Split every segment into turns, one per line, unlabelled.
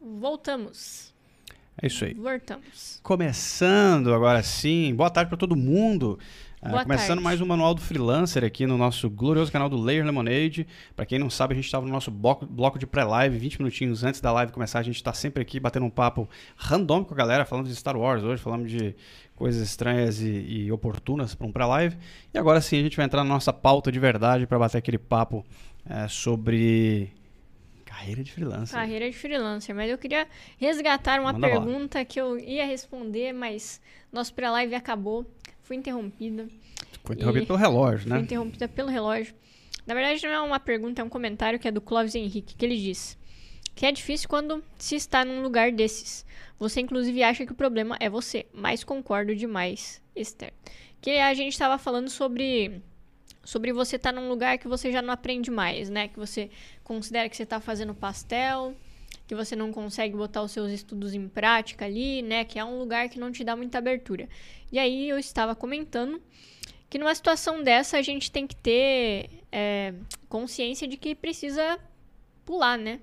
Voltamos.
É isso aí.
Voltamos.
Começando agora sim. Boa tarde para todo mundo.
Boa
começando
tarde.
mais um manual do freelancer aqui no nosso glorioso canal do Layer Lemonade. Para quem não sabe, a gente estava no nosso bloco, bloco de pré-live, 20 minutinhos antes da live começar. A gente está sempre aqui batendo um papo random com a galera, falando de Star Wars hoje, falando de coisas estranhas e, e oportunas para um pré-live. E agora sim a gente vai entrar na nossa pauta de verdade para bater aquele papo eh, sobre carreira de freelancer.
Carreira de freelancer. Mas eu queria resgatar uma
Manda lá.
pergunta que eu ia responder, mas nosso pré-live acabou. Fui interrompida.
Foi interrompido
E-
pelo relógio,
Fui
né?
interrompida pelo relógio. Na verdade, não é uma pergunta, é um comentário que é do Clóvis Henrique, que ele diz que é difícil quando se está num lugar desses. Você, inclusive, acha que o problema é você, mas concordo demais, Esther. Que a gente estava falando sobre sobre você estar num lugar que você já não aprende mais, né? Que você considera que você está fazendo pastel, que você não consegue botar os seus estudos em prática ali, né? Que é um lugar que não te dá muita abertura. E aí eu estava comentando que numa situação dessa a gente tem que ter é, consciência de que precisa pular, né?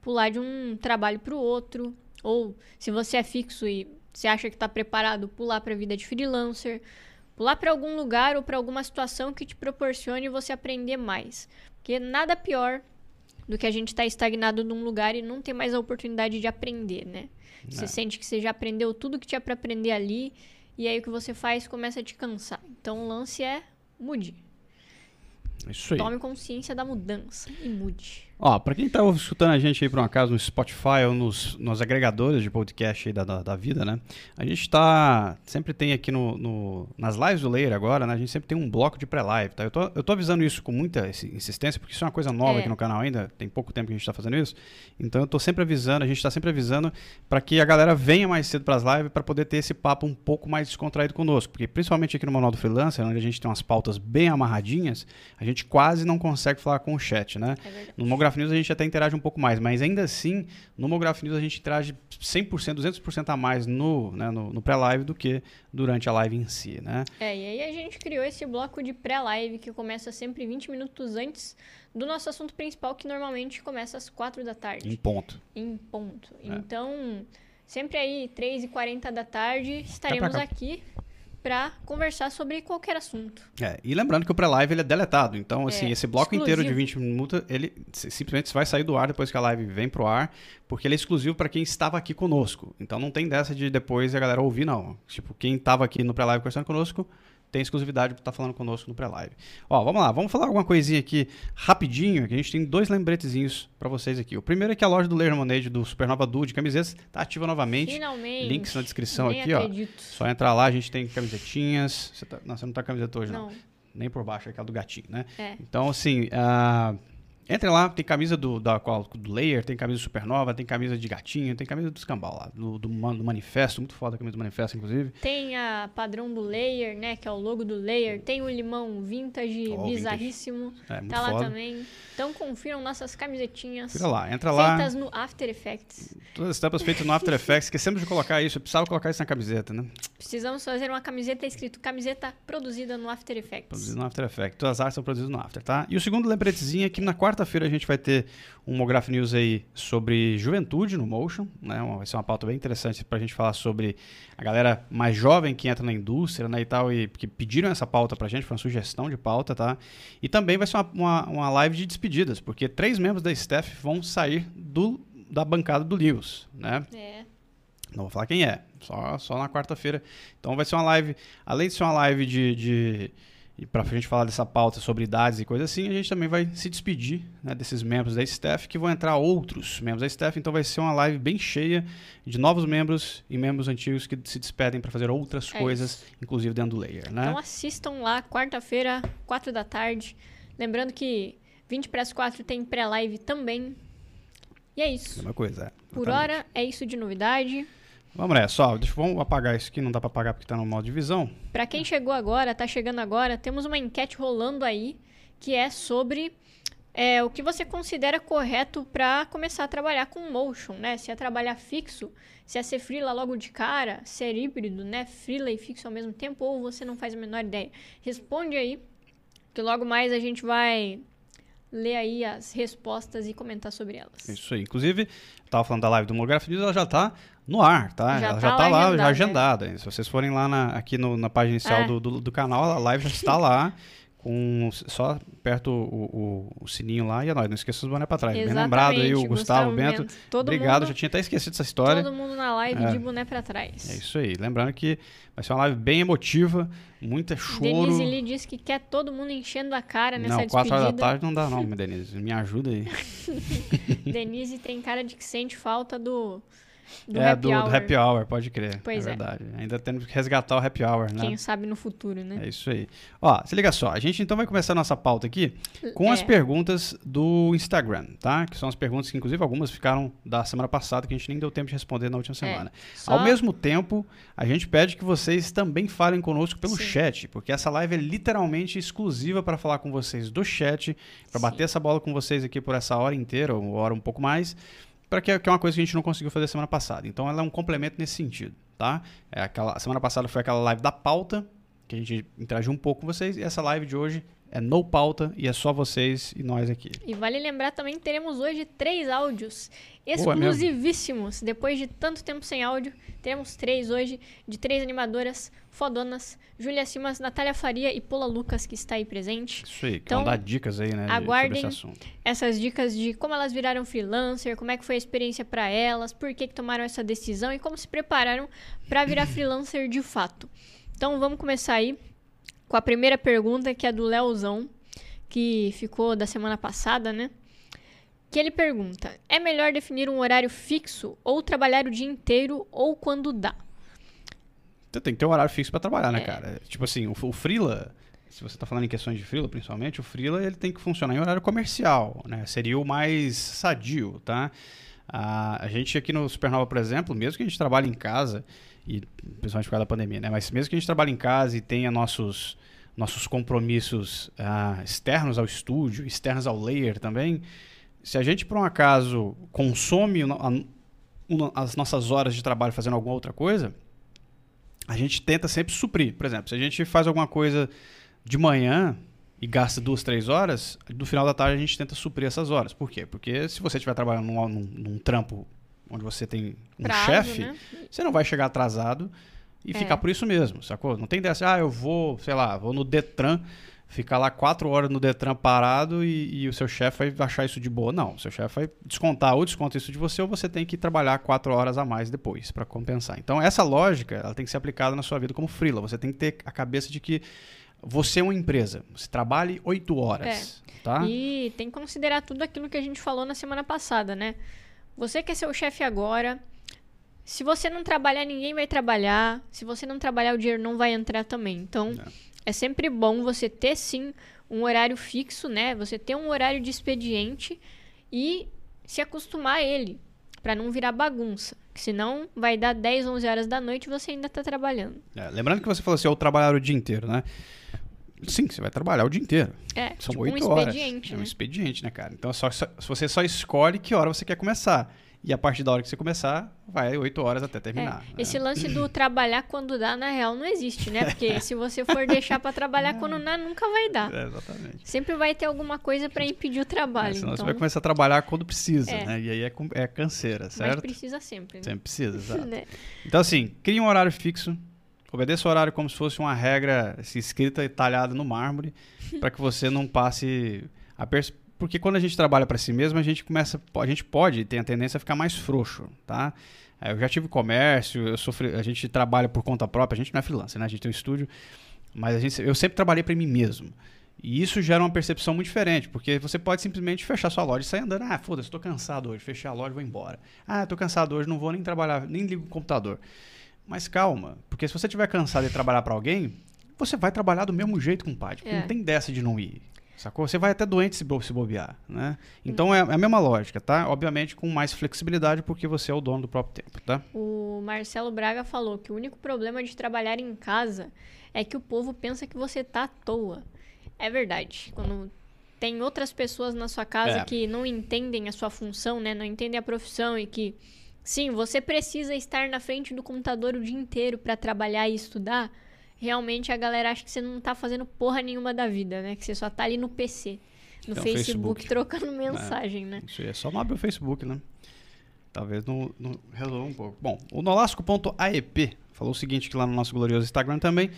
Pular de um trabalho para o outro. Ou se você é fixo e você acha que está preparado, pular para a vida de freelancer. Pular para algum lugar ou para alguma situação que te proporcione você aprender mais. Porque nada pior do que a gente estar estagnado num lugar e não ter mais a oportunidade de aprender, né? Você
É.
sente que você já aprendeu tudo que tinha para aprender ali e aí o que você faz começa a te cansar. Então o lance é mude.
Isso aí.
Tome consciência da mudança e mude.
Ó, pra quem tá escutando a gente aí por um acaso no Spotify ou nos, nos agregadores de podcast aí da, da, da vida, né? A gente tá. Sempre tem aqui no, no- nas lives do Layer agora, né? A gente sempre tem um bloco de pré-live, tá? Eu tô, eu tô avisando isso com muita insistência, porque isso é uma coisa nova
É.
aqui no canal ainda, tem pouco tempo que a gente tá fazendo isso. Então eu tô sempre avisando, a gente tá sempre avisando para que a galera venha mais cedo pras lives para poder ter esse papo um pouco mais descontraído conosco. Porque principalmente aqui no Manual do Freelancer, onde a gente tem umas pautas bem amarradinhas, a gente quase não consegue falar com o chat, né?
É verdade.
No Mograph News a gente até interage um pouco mais, mas ainda assim, no Mograph News a gente interage 100%, 200% a mais no, né, no, no pré-live do que durante a live em si, né?
É, e aí a gente criou esse bloco de pré-live que começa sempre 20 minutos antes do nosso assunto principal, que normalmente começa às 4 da
Em
tarde,
ponto.
em ponto.
É.
Então, sempre aí, 3 e 40 da tarde, estaremos aqui para conversar sobre qualquer assunto.
É, e lembrando que o pré-live ele é deletado, então assim,
É,
esse bloco inteiro de
exclusivo.
20 minutos, ele si- simplesmente vai sair do ar depois que a live vem pro ar, porque ele é exclusivo para quem estava aqui conosco. Então não tem dessa de depois a galera ouvir não. Tipo, quem estava aqui no pré-live conversando conosco, tem exclusividade para estar falando conosco no pré-live. Ó, vamos lá, vamos falar alguma coisinha aqui rapidinho, que a gente tem dois lembretezinhos para vocês aqui. O primeiro é que a loja do Lemonade do Supernova Duo de camisetas tá ativa novamente.
Finalmente.
links na descrição
Nem
aqui, ó.
acredito.
Só entrar lá, a gente tem camisetinhas. Você tá, não, você não tá com camiseta hoje, não.
Não,
Nem por baixo, é aquela do gatinho, né?
é.
Então, assim, ah, entrem lá, tem camisa do, da, do Layer, tem camisa Supernova, tem camisa de gatinho, tem camisa do Escambau lá, do, do, do Manifesto, muito foda a camisa do Manifesto, inclusive.
Tem a padrão do Layer, né? Que é o logo do Layer. Tem o limão vintage,
Ó,
bizarríssimo.
É, muito
Tá lá
foda.
também. Então confiram nossas camisetinhas.
Fica lá, entra lá.
Feitas no After Effects.
Todas as estampas feitas no After Effects, esquecemos de colocar isso, eu precisava colocar isso na camiseta, né?
Precisamos fazer uma camiseta escrito camiseta produzida no After Effects.
Produzido no After Effects. Todas as artes são produzidas no After, tá? E o segundo lembretezinho é que na quarta-feira a gente vai ter um Mograph News aí sobre juventude no Motion, né? Uma- Vai ser uma pauta bem interessante pra gente falar sobre a galera mais jovem que entra na indústria, né, e tal, e que pediram essa pauta pra gente, foi uma sugestão de pauta, tá? E também vai ser uma, uma, uma live de despedidas, porque três membros da staff vão sair do, da bancada do News, né?
É.
Não vou falar quem é, só, só na quarta-feira. Então vai ser uma live, além de ser uma live de, de e pra gente falar dessa pauta sobre idades e coisas assim, a gente também vai se despedir né, desses membros da staff, que vão entrar outros membros da staff, então vai ser uma live bem cheia de novos membros e membros antigos que se despedem para fazer outras
É
coisas, inclusive dentro do layer, né?
Então assistam lá, quarta-feira, 4 da tarde. Lembrando que 20 para as 4 tem pré-live também. E é isso.
Mesma coisa, é.
Por
Exatamente.
hora, é isso de novidade.
Vamos nessa, ó, deixa, vamos apagar isso aqui, não dá para apagar porque tá no modo de visão.
Pra quem chegou agora, tá chegando agora, temos uma enquete rolando aí que é sobre é, o que você considera correto pra começar a trabalhar com motion, né? Se é trabalhar fixo, se é ser freela logo de cara, ser híbrido, né? Freela e fixo ao mesmo tempo, ou você não faz a menor ideia. Responde aí, que logo mais a gente vai ler aí as respostas e comentar sobre elas.
Isso aí. Inclusive, eu tava falando da live do Monograph News, ela já tá no ar, tá?
Já
ela
tá
já
lá
tá lá,
agendada,
já
é.
agendada. Se vocês forem lá na- aqui no- na página inicial
É.
do, do, do canal, a live já está lá. Com, só aperta o, o- o sininho lá e é nóis. Não esqueça os boné pra trás. Bem lembrado aí, o
Exatamente,
Gustavo, Bento.
Todo
Obrigado,
mundo,
já tinha até esquecido essa história.
todo mundo na live
É.
de boné pra trás.
É isso aí. Lembrando que vai ser uma live bem emotiva, muita choro.
Denise Lee disse que quer todo mundo enchendo a cara nessa
Não, 4
despedida.
horas da tarde não dá não, Denise. Me ajuda aí.
Denise tem cara de que sente falta do, do
é,
happy
do,
hour.
do happy hour, pode crer.
Pois
é
é.
verdade. Ainda temos que resgatar o happy hour, né?
Quem sabe no futuro, né?
É isso aí. Ó, se liga só, a gente então vai começar a nossa pauta aqui com as
É.
perguntas do Instagram, tá? Que são as perguntas que, inclusive, algumas ficaram da semana passada, que a gente nem deu tempo de responder na última semana.
É, Só-
Ao mesmo tempo, a gente pede que vocês também falem conosco pelo
Sim.
chat, porque essa live é literalmente exclusiva para falar com vocês do chat, para bater essa bola com vocês aqui por essa hora inteira, ou uma hora um pouco mais, para que, que é uma coisa que a gente não conseguiu fazer semana passada. Então ela é um complemento nesse sentido, tá? É aquela, semana passada foi aquela live da pauta, que a gente interagiu um pouco com vocês, e essa live de hoje é no pauta e é só vocês e nós aqui.
E vale lembrar também que teremos hoje três áudios exclusivíssimos. Depois de tanto tempo sem áudio, teremos três hoje, de três animadoras fodonas, Júlia Simas, Natália Faria e Paula Lucas, que está aí presente.
Isso aí, que
Então,
vão dar dicas aí, né, de-
aguardem
sobre esse assunto.
Essas dicas de como elas viraram freelancer, como é que foi a experiência para elas, por que, que tomaram essa decisão e como se prepararam para virar freelancer de fato. Então vamos começar aí com a primeira pergunta, que é do Leozão, que ficou da semana passada, né? Que ele pergunta: é melhor definir um horário fixo ou trabalhar o dia inteiro ou quando dá?
Você tem que ter um horário fixo pra trabalhar, né,
É.
cara? Tipo assim, o, o freela, se você tá falando em questões de freela, principalmente, o freela ele tem que funcionar em horário comercial, né? Seria o mais sadio, tá? A, a gente aqui no Supernova, por exemplo, mesmo que a gente trabalhe em casa, e principalmente por causa da pandemia, né? Mas mesmo que a gente trabalhe em casa e tenha nossos, nossos compromissos ah, externos ao estúdio, externos ao layer também, se a gente, por um acaso, consome a- o- as nossas horas de trabalho fazendo alguma outra coisa, a gente tenta sempre suprir. Por exemplo, se a gente faz alguma coisa de manhã e gasta duas, três horas, no final da tarde a gente tenta suprir essas horas. Por quê? Porque se você estiver trabalhando num, num- num trampo onde você tem um
Prazo,
chefe,
né?
você não vai chegar atrasado e
É.
ficar por isso mesmo, sacou? Não tem dessa, ah, eu vou, sei lá, vou no Detran, ficar lá quatro horas no Detran parado e, e o seu chefe vai achar isso de boa. Não, o seu chefe vai descontar ou desconta isso de você ou você tem que trabalhar quatro horas a mais depois para compensar. Então essa lógica, ela tem que ser aplicada na sua vida como freela. Você tem que ter a cabeça de que você é uma empresa, você trabalhe oito horas, tá?
E tem que considerar tudo aquilo que a gente falou na semana passada, né? Você quer ser o chefe agora. Se você não trabalhar, ninguém vai trabalhar. Se você não trabalhar, o dinheiro não vai entrar também. Então, é, sempre bom você ter sim um horário fixo, né? Você ter um horário de expediente e se acostumar a ele, Pra não virar bagunça. Que senão vai dar 10, 11 horas da noite e você ainda tá trabalhando.
É, lembrando que você falou assim, eu trabalhar o dia inteiro, né? Sim, você vai trabalhar o dia inteiro.
É,
São
tipo
oito
um
horas.
expediente,
É um
né?
expediente, né, cara? Então, é só, só- você só escolhe que hora você quer começar. E a partir da hora que você começar, vai oito horas até terminar. né?
É, esse lance do trabalhar quando dá, na real, não existe, né? Porque se você for deixar pra trabalhar quando dá, nunca vai dar.
É, exatamente.
Sempre vai ter alguma coisa pra impedir o trabalho.
É, senão
então,
você vai começar a trabalhar quando precisa,
É.
né? E aí é, é canseira,
mas
certo?
precisa sempre, né?
Sempre precisa, exato.
Né?
Então, assim, crie um horário fixo. Obedeça o horário como se fosse uma regra assim, escrita e talhada no mármore, para que você não passe a pers- porque quando a gente trabalha para si mesmo, a gente começa, a gente pode ter a tendência a ficar mais frouxo, tá? É, Eu já tive comércio, eu sofri, a gente trabalha por conta própria, a gente não é freelancer, né? A gente tem um estúdio, mas a gente, eu sempre trabalhei para mim mesmo. E isso gera uma percepção muito diferente, porque você pode simplesmente fechar sua loja e sair andando. Ah, foda-se, tô cansado hoje, fechei a loja e vou embora. Ah, tô cansado hoje, não vou nem trabalhar, nem ligo o computador. Mas calma, porque se você estiver cansado de trabalhar para alguém, você vai trabalhar do mesmo jeito, compadre. Porque
É.
não tem dessa de não ir. Sacou? Você vai até doente se, bo- se bobear, né? Então é, é a mesma lógica, tá? Obviamente com mais flexibilidade, porque você é o dono do próprio tempo, tá?
O Marcelo Braga falou que o único problema de trabalhar em casa é que o povo pensa que você tá à toa. É verdade. Quando tem outras pessoas na sua casa
É.
que não entendem a sua função, né? Não entendem a profissão e que, sim, você precisa estar na frente do computador o dia inteiro para trabalhar e estudar. Realmente a galera acha que você não tá fazendo porra nenhuma da vida, né? Que você só tá ali no PC. no
um
Facebook,
Facebook.
trocando mensagem, né?
Isso aí, é só não abrir o Facebook, né? Talvez não, não resolva um pouco. Bom, o nolasco.aep falou o seguinte que lá no nosso glorioso Instagram também.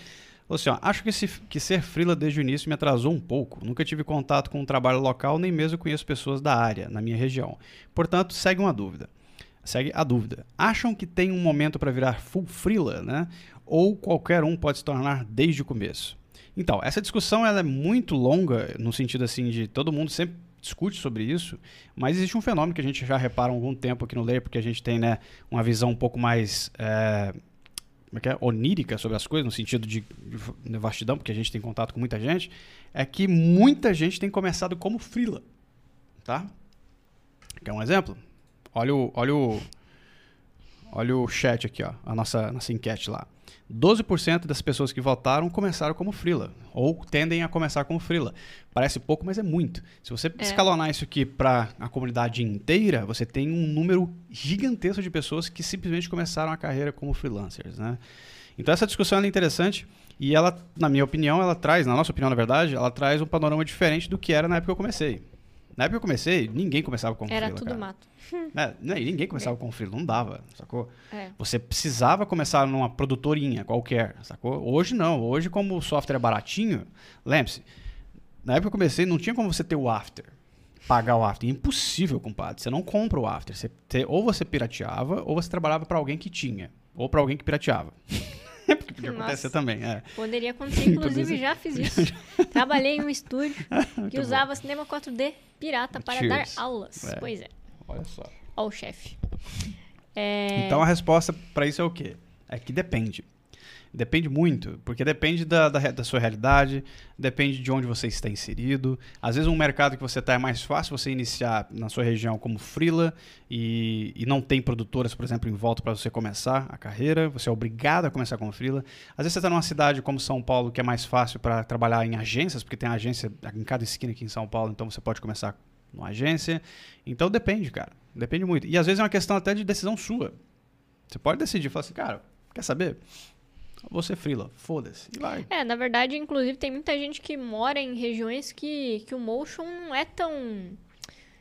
Falou assim, ó, acho que, se, que ser frila desde o início me atrasou um pouco. Nunca tive contato com um trabalho local, nem mesmo conheço pessoas da área, na minha região. Portanto, segue uma dúvida. Segue a dúvida. Acham que tem um momento para virar full frila, né? Ou qualquer um pode se tornar desde o começo? Então, essa discussão ela é muito longa, no sentido assim de todo mundo sempre discute sobre isso, mas existe um fenômeno que a gente já repara há algum tempo aqui no Layer, porque a gente tem né, uma visão um pouco mais é, como é que é? onírica sobre as coisas, no sentido de, de vastidão, porque a gente tem contato com muita gente, é que muita gente tem começado como frila. Tá? Quer um exemplo? Olha o, olha o, olha o chat aqui, ó, a nossa, nossa enquete lá. 12% das pessoas que votaram começaram como frila, ou tendem a começar como frila. Parece pouco, mas é muito. Se você
É.
escalonar isso aqui para a comunidade inteira, você tem um número gigantesco de pessoas que simplesmente começaram a carreira como freelancers, né? Então essa discussão é interessante e ela, na minha opinião, ela traz, na nossa opinião, na verdade, ela traz um panorama diferente do que era na época que eu comecei. Na época que eu comecei, ninguém começava como
Era
frila,
tudo
cara.
mato.
É, né, e ninguém começava com frila, não dava, sacou?
É.
Você precisava começar numa produtorinha qualquer, sacou? Hoje não. Hoje, como o software é baratinho, lembre-se, na época que eu comecei, não tinha como você ter o after. Pagar o after. Impossível, compadre. Você não compra o after. Você ou você pirateava, ou você trabalhava para alguém que tinha. Ou para alguém que pirateava. Porque podia
Nossa.
acontecer também. É.
Poderia acontecer, inclusive já fiz isso. Trabalhei em um estúdio que usava cinema 4D pirata para
Cheers.
dar aulas.
É.
Pois é.
Olha só.
Ó o chefe. É,
Então a resposta para isso é o quê? É que depende. Depende muito, porque depende da, da, da sua realidade, depende de onde você está inserido. Às vezes, um mercado que você está é mais fácil você iniciar na sua região como freela e, e não tem produtoras, por exemplo, em volta para você começar a carreira. Você é obrigado a começar como freela. Às vezes, você está numa cidade como São Paulo, que é mais fácil para trabalhar em agências, porque tem agência em cada esquina aqui em São Paulo, então você pode começar numa agência. Então, depende, cara. Depende muito. E às vezes é uma questão até de decisão sua. Você pode decidir, falar assim, cara, quer saber? Vou ser freela, foda-se. E vai.
É, na verdade, inclusive, tem muita gente que mora em regiões que, que o motion não é tão,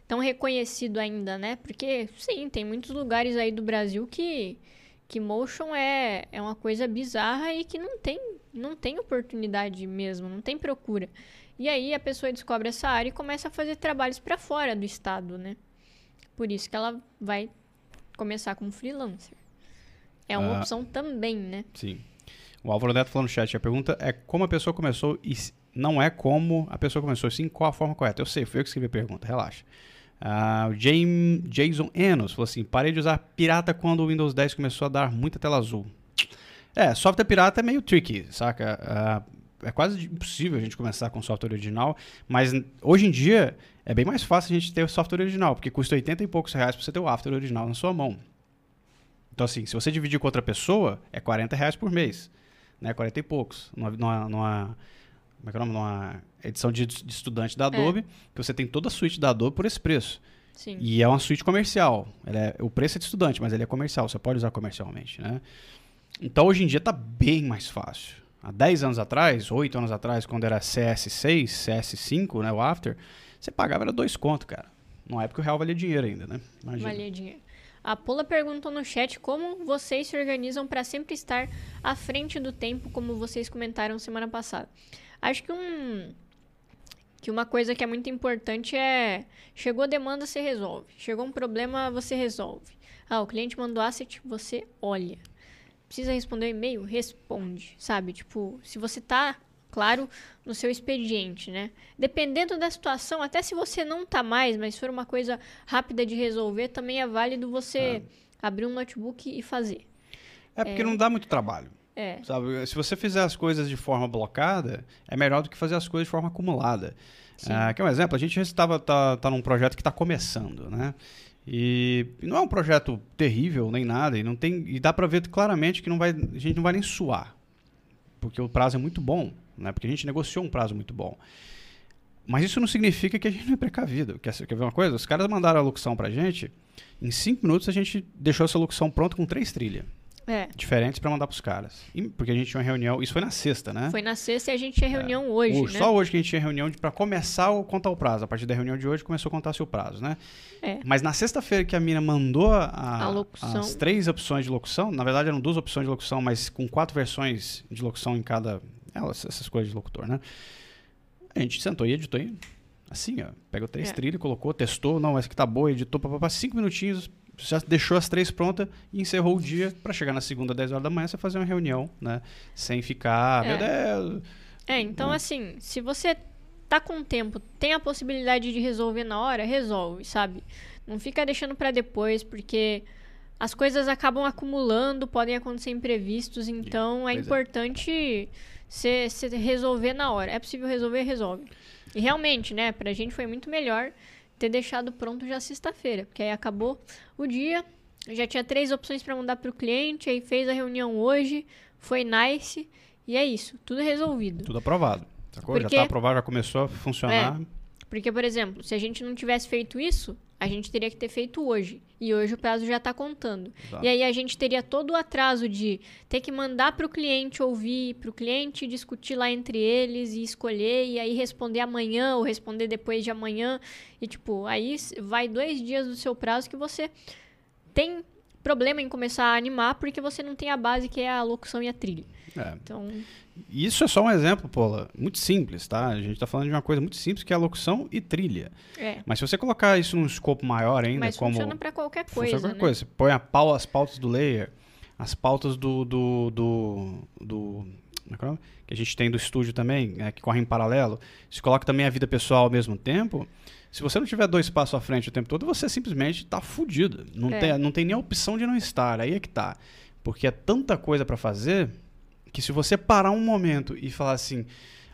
tão reconhecido ainda, né? Porque, sim, tem muitos lugares aí do Brasil que, que motion é, é uma coisa bizarra e que não tem, não tem oportunidade mesmo, não tem procura. E aí a pessoa descobre essa área e começa a fazer trabalhos para fora do estado, né? Por isso que ela vai começar como freelancer. É uma
Ah.
opção também, né?
Sim. O Álvaro Neto falou no chat, a pergunta é como a pessoa começou e não é como a pessoa começou, sim qual a forma correta. Eu sei, foi eu que escrevi a pergunta, relaxa. Ah, o James, Jason Enos falou assim, parei de usar pirata quando o Windows 10 começou a dar muita tela azul. É, software pirata é meio tricky, saca? Ah, é quase impossível a gente começar com software original, mas hoje em dia é bem mais fácil a gente ter o software original, porque custa 80 e poucos reais pra você ter o after original na sua mão. Então, assim, se você dividir com outra pessoa, é 40 reais por mês. Né? 40 e poucos. Numa, numa, numa- como é que é o nome? Numa edição de, de estudante da Adobe, que você tem toda a suíte da Adobe por esse preço.
Sim.
E é uma suíte comercial. É, o preço é de estudante, mas ele é comercial. Você pode usar comercialmente, né? Então, hoje em dia, está bem mais fácil. Há 10 anos atrás, 8 anos atrás, quando era CS6, CS5, né, o After, você pagava era dois conto, cara. Numa época o real valia dinheiro ainda, né? Imagina.
Valia dinheiro. A Paula perguntou no chat como vocês se organizam para sempre estar à frente do tempo, como vocês comentaram semana passada. Acho que um que uma coisa que é muito importante é chegou a demanda, você resolve. Chegou um problema, você resolve. Ah, o cliente mandou asset, você olha. Precisa responder o e-mail? Responde, sabe? Tipo, se você tá, claro, no seu expediente, né? Dependendo da situação, até se você não tá mais, mas for uma coisa rápida de resolver, também é válido você abrir um notebook e fazer.
É porque não dá muito trabalho.
É,
Sabe, se você fizer as coisas de forma blocada, é melhor do que fazer as coisas de forma acumulada.
Sim.
Ah, quer um exemplo? A gente estava tá, tá num projeto que está começando, né? E, e não é um projeto terrível nem nada, e não tem e dá para ver claramente que não vai, a gente não vai nem suar, porque o prazo é muito bom, né? Porque a gente negociou um prazo muito bom. Mas isso não significa que a gente não é precavido. Quer, quer ver uma coisa? Os caras mandaram a locução pra gente, em cinco minutos a gente deixou essa locução pronta com três trilhas.
É.
diferentes para mandar pros caras. E- porque a gente tinha uma reunião, isso foi na sexta, né?
Foi na sexta e a gente tinha reunião hoje,
Hoje,
né?
Só hoje que a gente tinha reunião para começar a contar o prazo. A partir da reunião de hoje começou a contar seu prazo, né?
É.
Mas na sexta-feira que a mina mandou a,
A
as três opções de locução, na verdade eram duas opções de locução, mas com quatro versões de locução em cada. É, essas coisas de locutor, né? A gente sentou e editou em- assim, ó. Pegou três
É.
trilhas, colocou, testou, não, essa aqui tá boa, editou, papapá, cinco minutinhos, já deixou as três prontas e encerrou o dia para chegar na segunda, 10 horas da manhã, você fazer uma reunião, né? Sem ficar,
É.
meu Deus.
É, então
Né?
assim, se você tá com tempo, tem a possibilidade de resolver na hora, resolve, sabe? Não fica deixando pra depois, porque as coisas acabam acumulando, podem acontecer imprevistos, então é
pois é.
importante você resolver na hora. É possível resolver, resolve. E realmente, né, pra gente foi muito melhor ter deixado pronto já sexta-feira, porque aí acabou o dia, já tinha três opções pra mandar pro cliente, aí fez a reunião hoje, foi nice, e é isso, tudo resolvido.
Tudo aprovado. Sacou?
Porque-
Já tá aprovado, já começou a funcionar.
Porque, por exemplo, se a gente não tivesse feito isso, a gente teria que ter feito hoje. E hoje o prazo já está contando.
Exato.
E aí a gente teria todo o atraso de ter que mandar para o cliente ouvir, para o cliente discutir lá entre eles e escolher, e aí responder amanhã ou responder depois de amanhã. E, tipo, aí vai dois dias do seu prazo que você tem problema em começar a animar porque você não tem a base que é a locução e a trilha.
É.
Então,
Isso é só um exemplo, Paula, muito simples, tá? A gente tá falando de uma coisa muito simples que é a locução e trilha.
é.
Mas se você colocar isso num escopo maior ainda,
Mas
como
funciona para qualquer
funciona
coisa,
qualquer
né?
coisa. Você põe a pau, as pautas do layer, as pautas do do, do, do- é que é que a gente tem do estúdio também, né, que correm em paralelo. Se coloca também a vida pessoal ao mesmo tempo. Se você não tiver dois passos à frente o tempo todo, você simplesmente tá fudido. Não,
É.
tem, não tem nem a opção de não estar. Aí é que tá. Porque é tanta coisa para fazer que se você parar um momento e falar assim,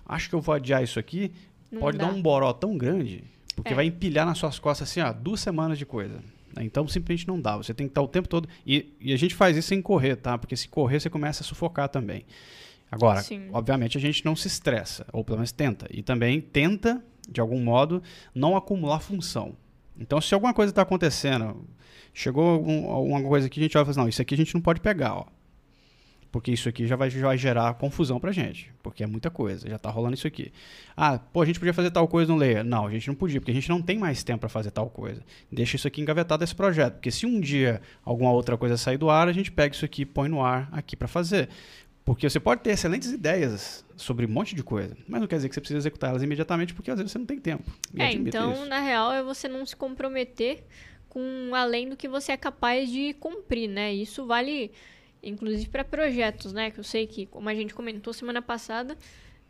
acho que eu vou adiar isso aqui,
Não
pode
dá.
dar um boró tão grande, porque
É.
vai empilhar nas suas costas assim, ó, duas semanas de coisa. né? Então simplesmente não dá. Você tem que estar o tempo todo. E, e a gente faz isso sem correr, tá? Porque se correr, você começa a sufocar também. Agora,
Sim.
obviamente, a gente não se estressa, ou pelo menos tenta. E também tenta, de algum modo, não acumular função. Então, se alguma coisa está acontecendo, chegou algum- alguma coisa que a gente vai fazer, não, isso aqui a gente não pode pegar, ó. Porque isso aqui já vai, já vai gerar confusão pra gente. Porque é muita coisa, já tá rolando isso aqui. Ah, pô, a gente podia fazer tal coisa no layer. Não, a gente não podia, porque a gente não tem mais tempo para fazer tal coisa. Deixa isso aqui engavetado esse projeto. Porque se um dia alguma outra coisa sair do ar, a gente pega isso aqui e põe no ar aqui para fazer. Porque você pode ter excelentes ideias sobre um monte de coisa, mas não quer dizer que você precisa executar elas imediatamente, porque às vezes você não tem tempo.
É, então,
isso.
na real, é você não se comprometer com além do que você é capaz de cumprir, né? Isso vale, inclusive, para projetos, né? Que eu sei que, como a gente comentou semana passada,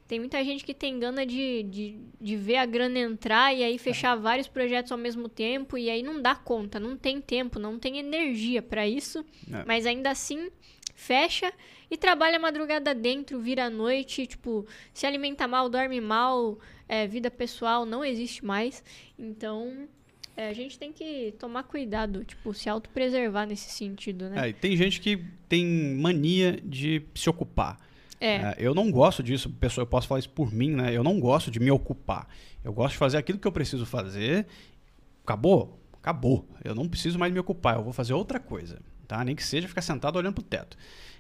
tem muita gente que tem gana de, de, de ver a grana entrar e aí fechar vários projetos ao mesmo tempo e aí não dá conta, não tem tempo, não tem energia para isso,
É.
mas ainda assim fecha e trabalha a madrugada dentro, vira a noite, tipo, se alimenta mal, dorme mal, é, vida pessoal não existe mais. Então, é, a gente tem que tomar cuidado, tipo, se autopreservar nesse sentido, né?
É, e tem gente que tem mania de se ocupar.
É,
É, eu não gosto disso, pessoal, eu posso falar isso por mim, né? Eu não gosto de me ocupar. Eu gosto de fazer aquilo que eu preciso fazer. Acabou? Acabou. Eu não preciso mais me ocupar, eu vou fazer outra coisa, tá? Nem que seja ficar sentado olhando pro teto.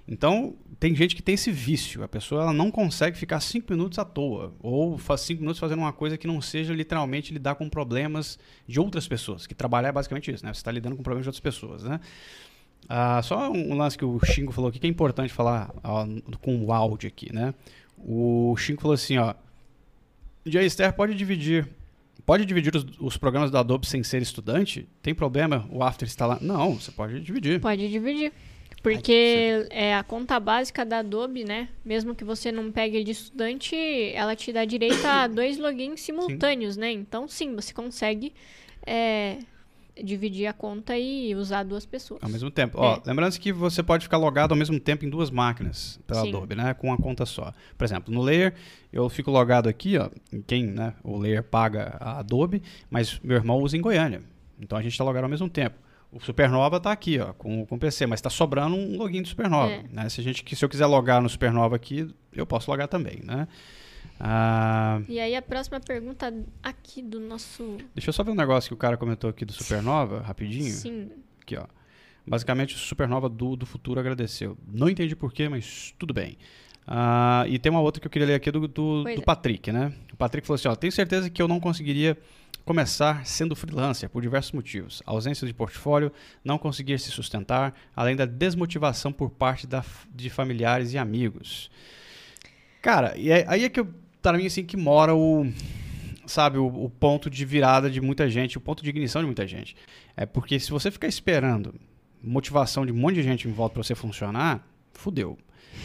Então, tem gente que tem esse vício. A pessoa ela não consegue ficar cinco minutos à toa. Ou faz cinco minutos fazendo uma coisa que não seja literalmente lidar com problemas de outras pessoas. Que trabalhar é basicamente isso, né? Você está lidando com problemas de outras pessoas, né? Ah, só um lance que o Xingo falou aqui que é importante falar ó, com o áudio aqui, né? O Xingo falou assim, ó. Jay Esther pode dividir. Pode dividir os, os programas do Adobe sem ser estudante? Tem problema o After está lá? Não, você pode dividir.
pode dividir. Porque é a conta básica da Adobe, né? Mesmo que você não pegue de estudante, ela te dá direito a dois logins simultâneos, né? Então, sim, você consegue é, dividir a conta e usar duas pessoas.
Ao mesmo tempo. Ó,
É.
lembrando que você pode ficar logado ao mesmo tempo em duas máquinas pela
Sim.
Adobe, né? Com uma conta só. Por exemplo, no Layer, eu fico logado aqui, ó. Em quem, né? O Layer paga a Adobe, mas meu irmão usa em Goiânia. Então a gente está logado ao mesmo tempo. O Supernova está aqui, ó, com, com o PC, mas está sobrando um login do Supernova.
É.
Né? Se, a gente, se eu quiser logar no Supernova aqui, eu posso logar também, né? Ah,
E aí a próxima pergunta aqui do nosso.
deixa eu só ver um negócio que o cara comentou aqui do Supernova, rapidinho.
Sim.
Aqui, ó. Basicamente, o Supernova do, do futuro agradeceu. Não entendi porquê, mas tudo bem. Uh, e tem uma outra que eu queria ler aqui do, do, do é. Patrick, né? O Patrick falou assim: ó, tenho certeza que eu não conseguiria começar sendo freelancer por diversos motivos. ausência de portfólio, não conseguir se sustentar, além da desmotivação por parte da, de familiares e amigos. Cara, e aí é que eu, para mim, assim, que mora o, sabe, o, o, ponto de virada de muita gente, o ponto de ignição de muita gente. É porque se você ficar esperando motivação de um monte de gente em volta para você funcionar, fudeu.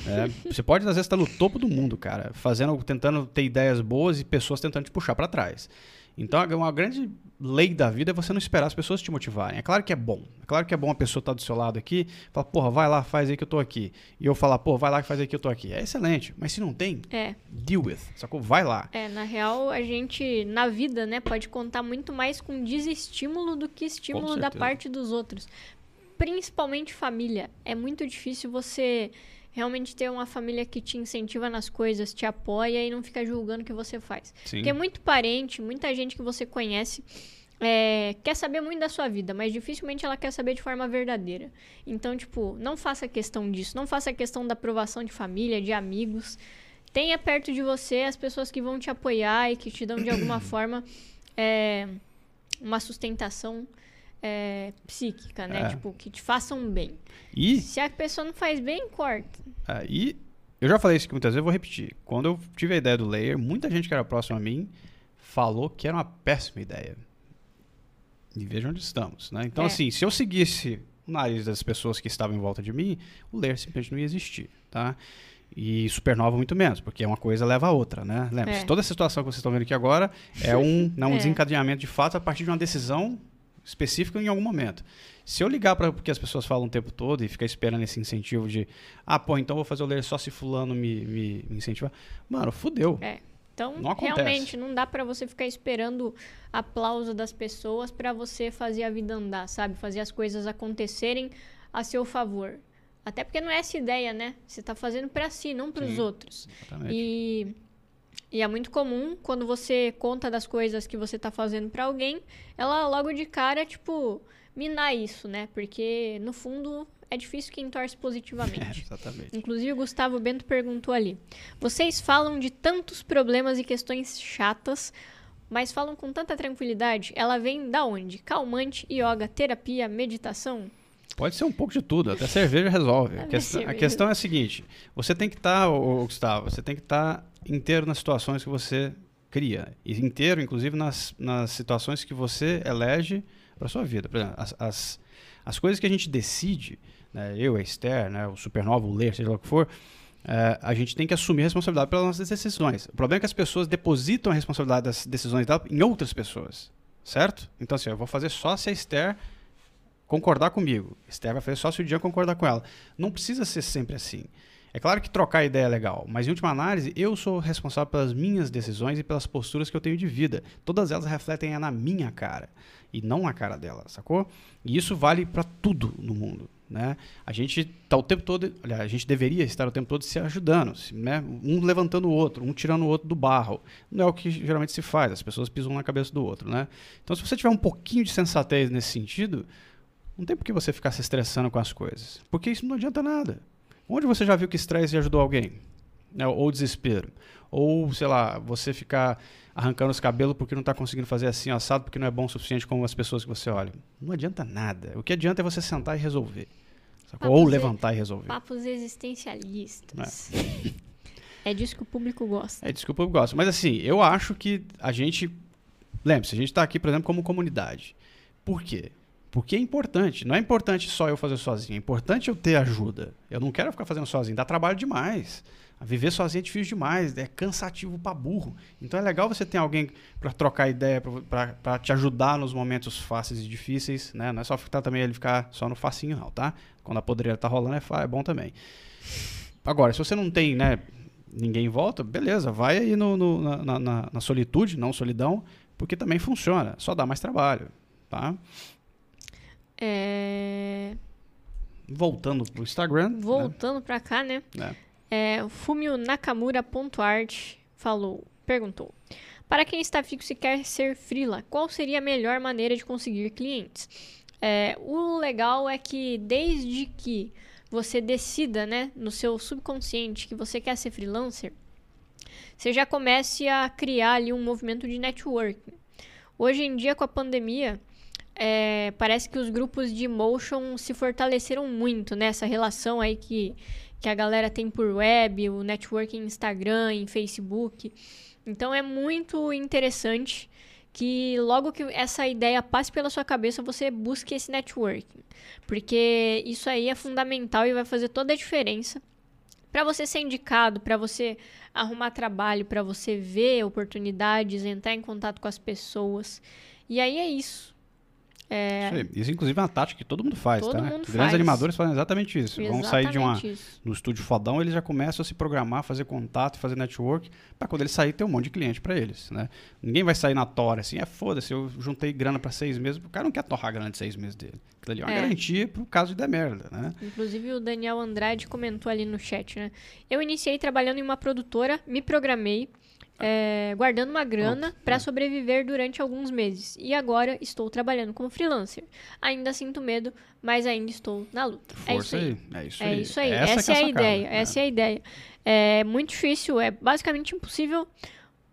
É, você pode, às vezes, estar no topo do mundo, cara, fazendo, tentando ter ideias boas e pessoas tentando te puxar para trás. Então, uma grande lei da vida é você não esperar as pessoas te motivarem. É claro que é bom. É claro que é bom a pessoa estar do seu lado aqui, falar, porra, vai lá, faz aí que eu tô aqui. E eu falar, porra, vai lá, faz aí que eu tô aqui. É excelente. Mas se não tem,
é.
deal with. Sacou? Vai lá.
É, na real, a gente, na vida, né, pode contar muito mais com desestímulo do que estímulo da parte dos outros. Principalmente família. É muito difícil você realmente ter uma família que te incentiva nas coisas, te apoia e não fica julgando o que você faz. Sim. Porque muito parente, muita gente que você conhece é, quer saber muito da sua vida, mas dificilmente ela quer saber de forma verdadeira. Então, tipo, não faça questão disso. Não faça questão da aprovação de família, de amigos. Tenha perto de você as pessoas que vão te apoiar e que te dão de alguma forma é, uma sustentação é, psíquica, né? É. Tipo, que te façam bem.
E...
Se a pessoa não faz bem, corta.
É, e eu já falei isso aqui muitas vezes, eu vou repetir. Quando eu tive a ideia do layer, muita gente que era próxima a mim falou que era uma péssima ideia. E veja onde estamos, né? Então, é. assim, se eu seguisse o nariz das pessoas que estavam em volta de mim, o layer simplesmente não ia existir, tá? E supernova muito menos, porque uma coisa leva a outra, né? Lembre-se, é. toda essa situação que vocês estão vendo aqui agora é um, não, um é. desencadeamento de fato a partir de uma decisão específico em algum momento. Se eu ligar para o que as pessoas falam o tempo todo e ficar esperando esse incentivo de, ah, pô, então vou fazer o ler só se fulano me, me, me incentivar, mano, fudeu.
É. Então, não realmente, não dá para você ficar esperando aplauso das pessoas para você fazer a vida andar, sabe? Fazer as coisas acontecerem a seu favor. Até porque não é essa ideia, né? Você está fazendo para si, não para os outros. Exatamente. E e é muito comum quando você conta das coisas que você tá fazendo para alguém, ela logo de cara, tipo, minar isso, né? Porque no fundo é difícil quem torce positivamente.
É, exatamente.
Inclusive o Gustavo Bento perguntou ali: "Vocês falam de tantos problemas e questões chatas, mas falam com tanta tranquilidade. Ela vem da onde? Calmante, yoga, terapia, meditação?"
Pode ser um pouco de tudo, até cerveja resolve. A, questão, a questão é a seguinte: você tem que estar, tá, Gustavo, você tem que estar tá inteiro nas situações que você cria. E inteiro, inclusive, nas, nas situações que você elege para sua vida. Por exemplo, as, as, as, coisas que a gente decide, né, eu, a Esther, né, o Supernova, o Ler, seja lá o que for, é, a gente tem que assumir a responsabilidade pelas nossas decisões. O problema é que as pessoas depositam a responsabilidade das decisões dela em outras pessoas. Certo? Então, assim, eu vou fazer só se a Esther concordar comigo. Esther vai fazer só se o Jean concordar com ela. Não precisa ser sempre assim. É claro que trocar ideia é legal, mas em última análise, eu sou responsável pelas minhas decisões e pelas posturas que eu tenho de vida. Todas elas refletem na minha cara e não na cara dela, sacou? E isso vale para tudo no mundo. Né? A gente está o tempo todo, aliás, a gente deveria estar o tempo todo se ajudando, né? um levantando o outro, um tirando o outro do barro. Não é o que geralmente se faz, as pessoas pisam na cabeça do outro. Né? Então, se você tiver um pouquinho de sensatez nesse sentido, não tem por que você ficar se estressando com as coisas, porque isso não adianta nada. Onde você já viu que estresse ajudou alguém? Né? Ou desespero? Ou, sei lá, você ficar arrancando os cabelos porque não está conseguindo fazer assim assado porque não é bom o suficiente como as pessoas que você olha. Não adianta nada. O que adianta é você sentar e resolver. Ou levantar e resolver.
Papos existencialistas. É. é disso que o público gosta.
É disso que o público gosta. Mas assim, eu acho que a gente. Lembre-se, a gente está aqui, por exemplo, como comunidade. Por quê? Porque é importante. Não é importante só eu fazer sozinho. É importante eu ter ajuda. Eu não quero ficar fazendo sozinho. Dá trabalho demais. Viver sozinho é difícil demais. É cansativo para burro. Então é legal você ter alguém para trocar ideia, para te ajudar nos momentos fáceis e difíceis. Né? Não é só ficar também ele ficar só no facinho, não, tá? Quando a podreira tá rolando é, é bom também. Agora, se você não tem, né? Ninguém volta, beleza, vai aí no, no na, na, na solitude, não solidão, porque também funciona. Só dá mais trabalho, tá?
É...
Voltando pro Instagram. Né?
Voltando né? pra cá, né? É. É, Fumio Nakamura.art falou, perguntou. Para quem está fixo e quer ser frila, qual seria a melhor maneira de conseguir clientes? É, o legal é que desde que você decida, né, no seu subconsciente que você quer ser freelancer, você já comece a criar ali um movimento de networking. Hoje em dia, com a pandemia, é, parece que os grupos de motion se fortaleceram muito nessa relação aí que, que a galera tem por web, o networking Instagram, em Facebook. Então é muito interessante que logo que essa ideia passe pela sua cabeça, você busque esse networking. Porque isso aí é fundamental e vai fazer toda a diferença para você ser indicado, para você arrumar trabalho, para você ver oportunidades, entrar em contato com as pessoas. E aí é isso.
É... Isso, isso, inclusive, é uma tática que todo mundo faz,
todo
tá?
Mundo
Grandes
faz.
animadores fazem exatamente isso.
Exatamente
Vão sair de uma
isso.
no estúdio fodão, eles já começam a se programar, fazer contato, fazer network, para quando eles sair ter um monte de cliente para eles, né? Ninguém vai sair na tora assim, é foda-se, eu juntei grana para seis meses, o cara não quer torrar a grana de seis meses dele. Aquilo ali é uma
É.
garantia pro caso de der merda, né?
Inclusive o Daniel Andrade comentou ali no chat, né? Eu iniciei trabalhando em uma produtora, me programei, é, guardando uma grana para
é.
sobreviver durante alguns meses. E agora estou trabalhando como freelancer. Ainda sinto medo, mas ainda estou na luta. é isso
Força
aí.
aí. É isso
É
aí.
isso aí.
Essa,
Essa, é a
sacada,
ideia.
né?
Essa é a ideia. É muito difícil, é basicamente impossível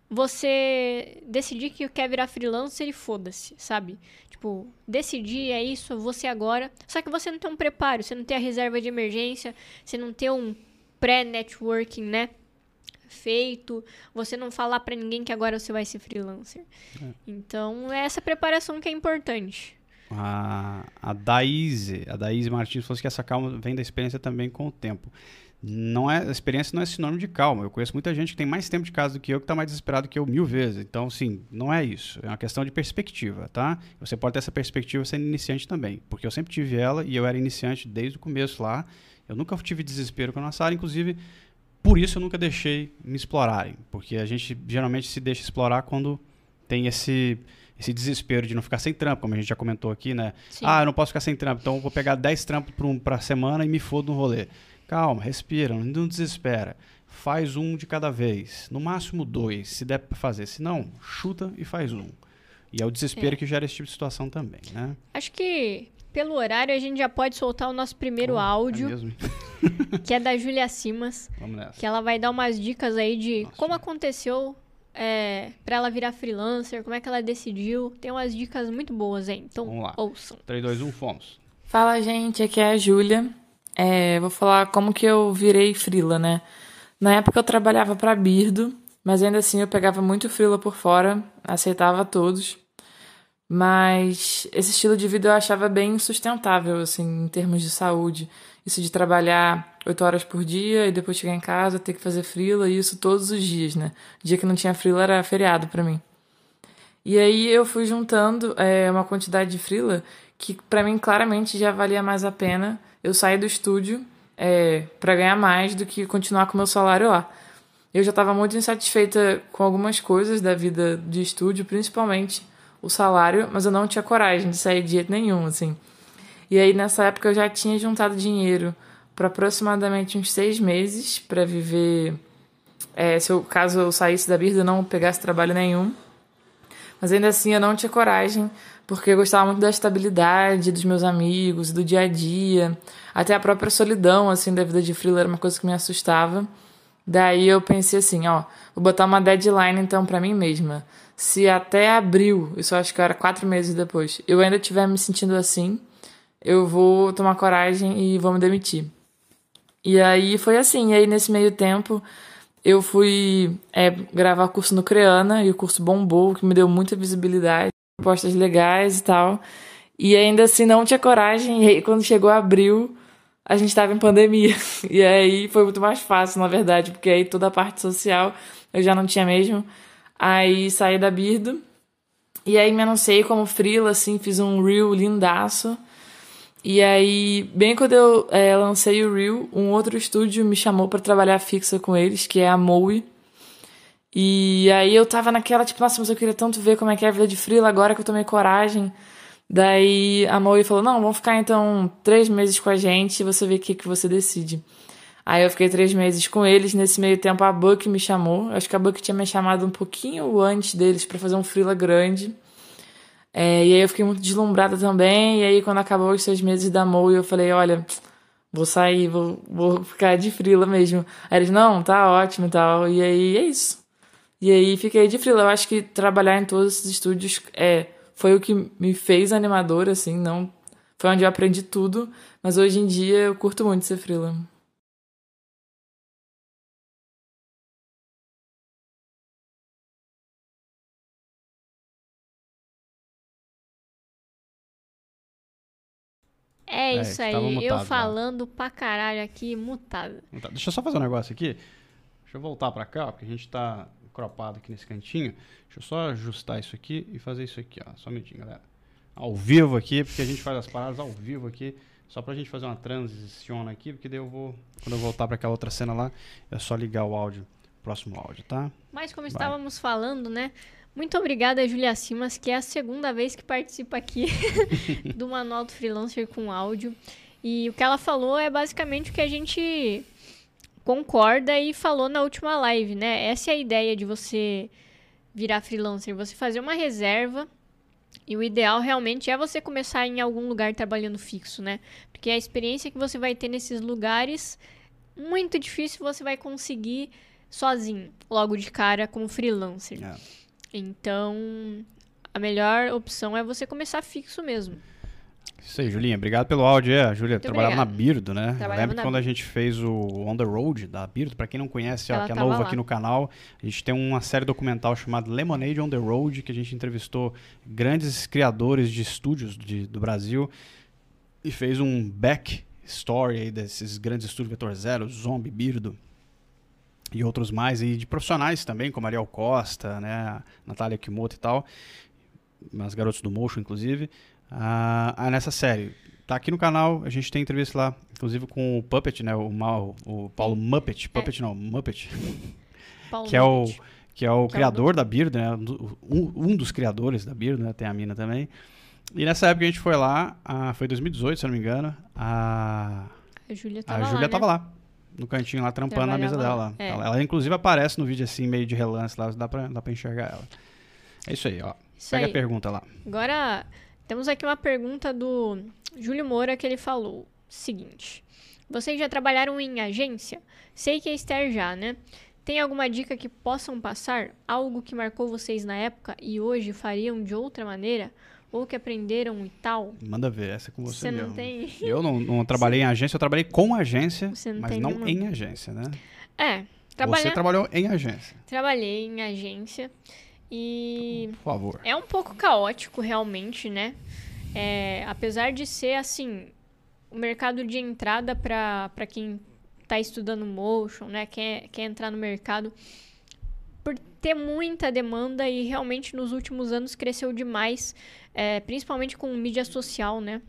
você decidir que quer virar freelancer e foda-se, sabe? Tipo, decidir é isso, você agora. Só que você não tem um preparo, você não tem a reserva de emergência, você não tem um pré-networking, né? Feito, você não falar pra ninguém que agora você vai ser freelancer.
É.
Então, é essa preparação que é importante.
A, a Daíse, a Daíse Martins falou que essa calma vem da experiência também com o tempo. Não é, a experiência não é sinônimo de calma. Eu conheço muita gente que tem mais tempo de casa do que eu, que está mais desesperado que eu mil vezes. Então, sim, não é isso. É uma questão de perspectiva, tá? Você pode ter essa perspectiva sendo iniciante também. Porque eu sempre tive ela e eu era iniciante desde o começo lá. Eu nunca tive desespero com a nossa área, inclusive por isso eu nunca deixei me explorarem. Porque a gente geralmente se deixa explorar quando tem esse, esse desespero de não ficar sem trampo, como a gente já comentou aqui, né?
Sim.
Ah, eu não posso ficar sem trampo, então eu vou pegar 10 trampos para um, pra semana e me fodo no rolê. Calma, respira, não desespera. Faz um de cada vez. No máximo dois, se der para fazer. Se não, chuta e faz um. E é o desespero
É.
que gera esse tipo de situação também, né?
Acho que pelo horário a gente já pode soltar o nosso primeiro
Oh,
áudio,
É mesmo?
que é da Júlia Simas.
Vamos nessa.
que ela vai dar umas dicas aí de
Nossa.
como aconteceu é, para ela virar freelancer, como é que ela decidiu. Tem umas dicas muito boas aí, então
Vamos lá.
ouçam.
3, 2, 1, fomos.
Fala, gente, aqui é a Júlia. É, vou falar como que eu virei frila, né? Na época eu trabalhava pra Birdo, mas ainda assim eu pegava muito frila por fora, aceitava todos. Mas esse estilo de vida eu achava bem sustentável, assim, em termos de saúde. Isso de trabalhar oito horas por dia e depois chegar em casa, ter que fazer frila, e isso todos os dias, né? Dia que não tinha frila era feriado pra mim. E aí eu fui juntando é, uma quantidade de frila que pra mim claramente já valia mais a pena eu sair do estúdio é, para ganhar mais do que continuar com o meu salário lá. Eu já estava muito insatisfeita com algumas coisas da vida de estúdio, principalmente o salário, mas eu não tinha coragem de sair de jeito nenhum, assim. E aí nessa época eu já tinha juntado dinheiro para aproximadamente uns seis meses para viver. é, se eu, caso eu saísse da Birda, não pegasse trabalho nenhum. Mas ainda assim eu não tinha coragem, porque eu gostava muito da estabilidade dos meus amigos, do dia a dia, até a própria solidão assim da vida de freela era uma coisa que me assustava. Daí eu pensei assim, ó, vou botar uma deadline então pra mim mesma. Se até abril, isso acho que era quatro meses depois, eu ainda estiver me sentindo assim, eu vou tomar coragem e vou me demitir. E aí foi assim, e aí nesse meio tempo eu fui é, gravar curso no Creana e o curso bombou, que me deu muita visibilidade, propostas legais e tal. E ainda assim não tinha coragem, e aí quando chegou abril, a gente estava em pandemia. E aí foi muito mais fácil, na verdade, porque aí toda a parte social eu já não tinha mesmo. Aí saí da Birdo. E aí me anunciei como frila, assim, fiz um reel lindaço. E aí, bem quando eu é, lancei o Reel, um outro estúdio me chamou para trabalhar fixa com eles, que é a Moe. E aí eu tava naquela, tipo, nossa, mas eu queria tanto ver como é que é a vida de frila agora que eu tomei coragem. Daí a Moe falou, não, vamos ficar então três meses com a gente e você vê o que, que você decide. Aí eu fiquei três meses com eles, nesse meio tempo a Buck me chamou. Acho que a Buck tinha me chamado um pouquinho antes deles para fazer um frila grande. É, e aí eu fiquei muito deslumbrada também. E aí, quando acabou os seis meses da Mo, eu falei, olha, vou sair, vou, vou ficar de frila mesmo. Aí eles, não, tá ótimo e tal. E aí é isso. E aí fiquei de frila. Eu acho que trabalhar em todos esses estúdios é, foi o que me fez animadora, assim, não. Foi onde eu aprendi tudo. Mas hoje em dia eu curto muito ser frila.
É
É,
isso aí.
mutado
eu falando pra caralho aqui, mutado.
Deixa eu só fazer um negócio aqui. Deixa eu voltar pra cá, porque a gente tá cropado aqui nesse cantinho. Deixa eu só ajustar isso aqui e fazer isso aqui, ó. Só um minutinho, galera. Ao vivo aqui, porque a gente faz as paradas ao vivo aqui. Só pra gente fazer uma transição aqui, porque daí eu vou. Quando eu voltar pra aquela outra cena lá, é só ligar o áudio, próximo áudio, tá?
Mas como
Vai.
estávamos falando, né? Muito obrigada, Julia Simas, que é a segunda vez que participa aqui do Manual do Freelancer com áudio. E o que ela falou é basicamente o que a gente concorda e falou na última live, né? Essa é a ideia de você virar freelancer, você fazer uma reserva e o ideal realmente é você começar em algum lugar trabalhando fixo, né? Porque a experiência que você vai ter nesses lugares, muito difícil você vai conseguir sozinho, logo de cara, como freelancer.
É.
Então, a melhor opção é você começar fixo mesmo.
Isso aí, Julinha. Obrigado pelo áudio. É, a Júlia trabalhava na Birdo, né? Eu
Trabalhava
lembro
na
quando a gente fez o On The Road da Birdo, pra quem não conhece,
Ela
que é novo
lá.
aqui no canal, a gente tem uma série documental chamada Lemonade On The Road, que a gente entrevistou grandes criadores de estúdios de- do Brasil e fez um back story aí desses grandes estúdios Vetor Zero, Zombie, Birdo e outros mais, e de profissionais também, como Ariel Costa, né, Natália Kimoto e tal, as garotas do Motion, inclusive, ah, ah, nessa série. Tá aqui no canal, a gente tem entrevista lá, inclusive com o Puppet, né, o, Mal, o Paulo Muppet, Puppet não, Muppet,
Paulo
que é o, que é o
Que é o
criador da Beard, né, um, um dos criadores da Beard, né, tem a mina também. E nessa época a gente foi lá, ah, foi 2018, se eu não me engano, a...
A Júlia
A
tava
Júlia
lá,
tava
né?
lá, no cantinho lá, trampando na mesa dela.
lá, é.
Ela, ela, inclusive aparece no vídeo assim, meio de relance lá, dá pra, dá pra enxergar ela. É isso aí, ó.
Isso
Pega
aí.
a pergunta lá.
Agora, temos aqui uma pergunta do Júlio Moura que ele falou. Seguinte. Vocês já trabalharam em agência? Sei que a Esther já, né? Tem alguma dica que possam passar? Algo que marcou vocês na época e hoje fariam de outra maneira? Ou que aprenderam e tal?
Manda ver, essa é com você,
Você não
mesmo.
tem.
Eu não, não trabalhei em agência, eu trabalhei com agência,
Você não
mas não
nenhuma-
em agência, né?
É, trabalha...
Você trabalhou em agência,
trabalhei em agência e
por favor.
É um pouco caótico, realmente, né? É, apesar de ser, assim, o mercado de entrada para quem tá estudando motion, né? Quer, quer entrar no mercado. Por ter muita demanda e realmente nos últimos anos cresceu demais, é, principalmente com mídia social, né?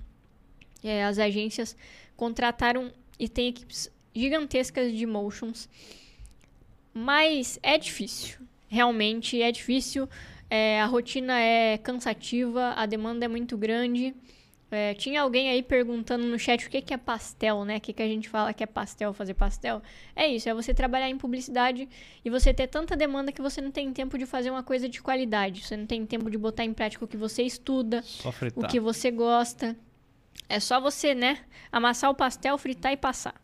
É, as agências contrataram e tem equipes gigantescas de motions. Mas é difícil. Realmente é difícil. É, a rotina é cansativa, a demanda é muito grande. É, tinha alguém aí perguntando no chat o que, que é pastel, né? O que, que a gente fala que é pastel, fazer pastel. É isso, é você trabalhar em publicidade e você ter tanta demanda que você não tem tempo de fazer uma coisa de qualidade. Você não tem tempo de botar em prática o que você estuda, o que você gosta. É só você, né, amassar o pastel, fritar e passar.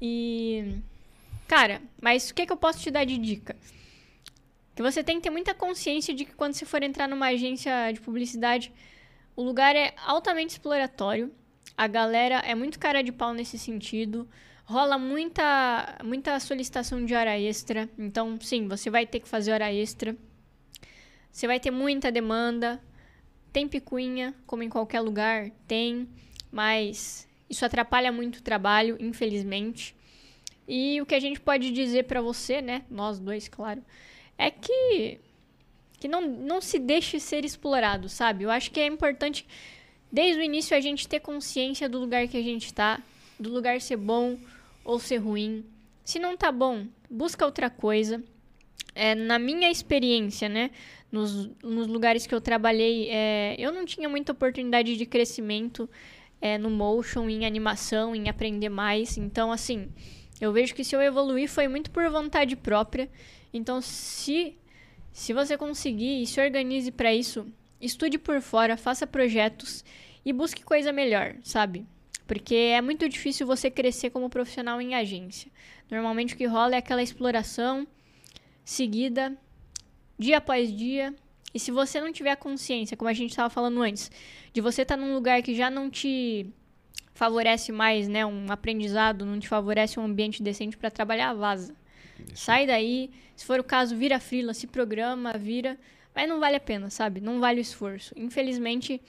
E. Cara, mas o que, que eu posso te dar de dica? Que você tem que ter muita consciência de que quando você for entrar numa agência de publicidade, o lugar é altamente exploratório. A galera é muito cara de pau nesse sentido. Rola muita, muita solicitação de hora extra. Então, sim, você vai ter que fazer hora extra. Você vai ter muita demanda. Tem picuinha, como em qualquer lugar, tem, mas isso atrapalha muito o trabalho, infelizmente. E o que a gente pode dizer pra você, né, nós dois, claro, é que que não, não se deixe ser explorado, sabe? Eu acho que é importante desde o início a gente ter consciência do lugar que a gente tá, do lugar ser bom ou ser ruim. Se não tá bom, busca outra coisa. É, na minha experiência, né? Nos, nos lugares que eu trabalhei, é, eu não tinha muita oportunidade de crescimento é, no motion, em animação, em aprender mais. Então, assim, eu vejo que se eu evoluir foi muito por vontade própria. Então, se, se você conseguir e se organize para isso estude por fora, faça projetos e busque coisa melhor, sabe? Porque é muito difícil você crescer como profissional em agência. Normalmente o que rola é aquela exploração seguida, dia após dia. E se você não tiver consciência, como a gente estava falando antes, de você estar tá num lugar que já não te favorece mais, né, um aprendizado, não te favorece um ambiente decente para trabalhar, vaza. Isso. Sai daí, se for o caso, vira frila, se programa, vira, mas não vale a pena, sabe? Não vale o esforço. Infelizmente,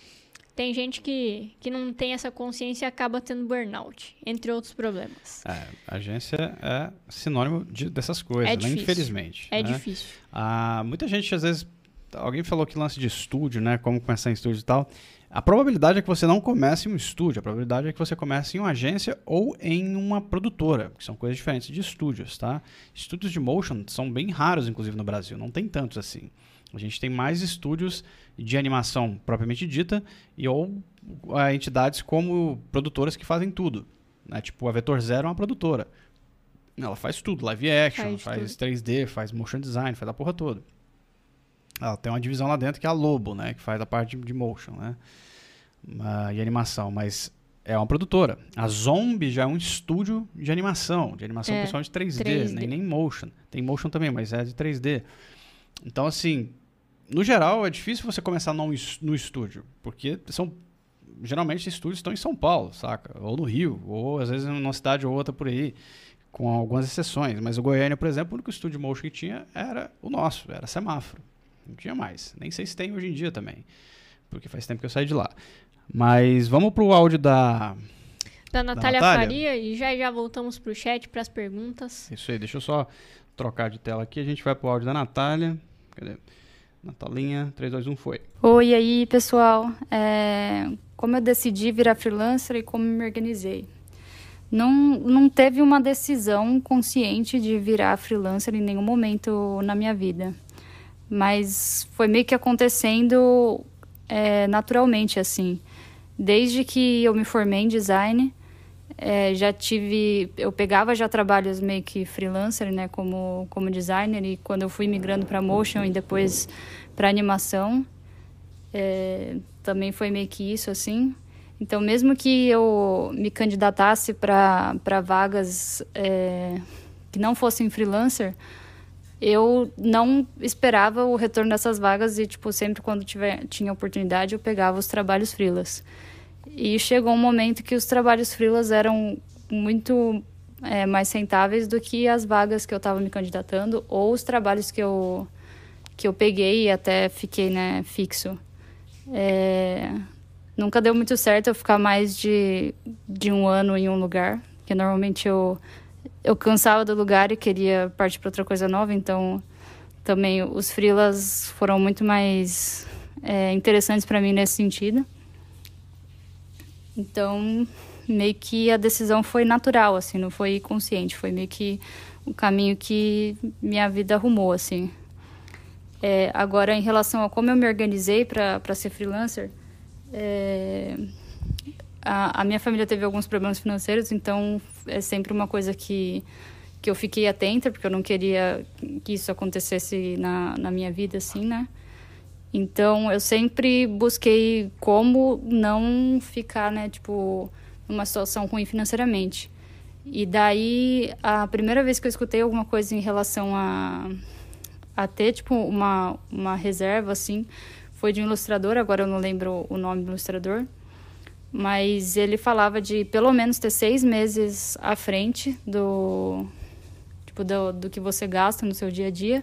tem gente que, que não tem essa consciência e acaba tendo burnout, entre outros problemas.
É, agência é sinônimo de, dessas coisas, é né? infelizmente.
É
né?
difícil.
Ah, muita gente, às vezes, alguém falou que lance de estúdio, né? Como começar em estúdio e tal. A probabilidade é que você não comece em um estúdio, a probabilidade é que você comece em uma agência ou em uma produtora, que são coisas diferentes de estúdios, tá? Estúdios de motion são bem raros, inclusive, no Brasil, não tem tantos assim. A gente tem mais estúdios de animação propriamente dita e ou uh, entidades como produtoras que fazem tudo. Né? Tipo, a Vetor Zero é uma produtora. Ela faz tudo, live action, faz, faz 3D, faz motion design, faz a porra toda. Ela tem uma divisão lá dentro que é a Lobo, né? Que faz a parte de, de motion, né? Uh, e animação, mas é uma produtora. A Zombie já é um estúdio de animação, de animação é, principalmente 3D, 3D. Nem, nem motion. Tem motion também, mas é de 3D. Então, assim, no geral, é difícil você começar no, no estúdio, porque são geralmente estúdios estão em São Paulo, saca? Ou no Rio, ou às vezes numa cidade ou outra por aí, com algumas exceções. Mas o Goiânia, por exemplo, o único estúdio motion que tinha era o nosso, era semáforo. Não tinha mais. Nem sei se tem hoje em dia também, porque faz tempo que eu saí de lá. Mas vamos pro áudio da
da Natália, da Natália. Faria e já já voltamos pro chat para as perguntas.
Isso aí, deixa eu só trocar de tela aqui, a gente vai pro áudio da Natália. Cadê? Natalinha, 3, 2, 1, foi.
Oi, aí, pessoal. É, como eu decidi virar freelancer e como me organizei? Não, não teve uma decisão consciente de virar freelancer em nenhum momento na minha vida. Mas foi meio que acontecendo é, naturalmente, assim. Desde que eu me formei em design, é, já tive, eu pegava já trabalhos meio que freelancer, né, como como designer e quando eu fui migrando para motion e depois para animação, é, também foi meio que isso assim. Então, mesmo que eu me candidatasse para vagas é, que não fossem freelancer, eu não esperava o retorno dessas vagas e tipo sempre quando tiver tinha oportunidade eu pegava os trabalhos freelas. E chegou um momento que os trabalhos freelas eram muito é, mais rentáveis do que as vagas que eu estava me candidatando ou os trabalhos que eu, que eu peguei e até fiquei né, fixo. É, nunca deu muito certo eu ficar mais de, de um ano em um lugar, porque normalmente eu, eu cansava do lugar e queria partir para outra coisa nova, então também os freelas foram muito mais é, interessantes para mim nesse sentido. Então, meio que a decisão foi natural, assim, não foi consciente, foi meio que o caminho que minha vida arrumou, assim. É, agora, em relação a como eu me organizei para ser freelancer, é, a, minha família teve alguns problemas financeiros, então é sempre uma coisa que, que eu fiquei atenta, porque eu não queria que isso acontecesse na, na minha vida, assim, né? Então eu sempre busquei como não ficar, né, tipo, numa situação ruim financeiramente. E daí a primeira vez que eu escutei alguma coisa em relação a a ter tipo uma uma reserva assim, foi de um ilustrador, agora eu não lembro o nome do ilustrador, mas ele falava de pelo menos ter seis meses à frente do tipo do, do que você gasta no seu dia a dia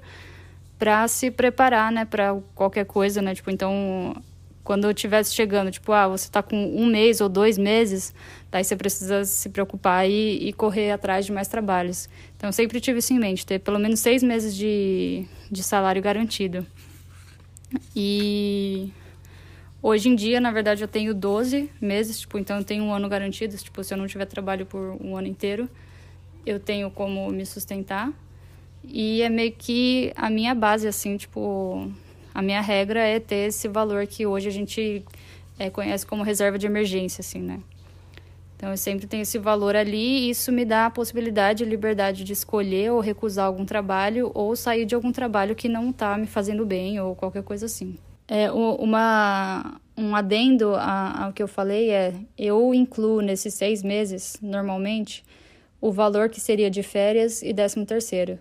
para se preparar, né, para qualquer coisa, né? Tipo, então, quando eu estivesse chegando, tipo, ah, você está com um mês ou dois meses, daí você precisa se preocupar e, e, correr atrás de mais trabalhos. Então, eu sempre tive isso em mente, ter pelo menos seis meses de, de salário garantido. E hoje em dia, na verdade, eu tenho 12 meses, tipo, então eu tenho um ano garantido. Tipo, se eu não tiver trabalho por um ano inteiro, eu tenho como me sustentar. E é meio que a minha base, assim, tipo, a minha regra é ter esse valor que hoje a gente é, conhece como reserva de emergência, assim, né? Então eu sempre tenho esse valor ali e isso me dá a possibilidade e liberdade de escolher ou recusar algum trabalho ou sair de algum trabalho que não está me fazendo bem ou qualquer coisa assim. É, uma, um adendo ao que eu falei é: eu incluo nesses seis meses, normalmente, o valor que seria de férias e décimo terceiro.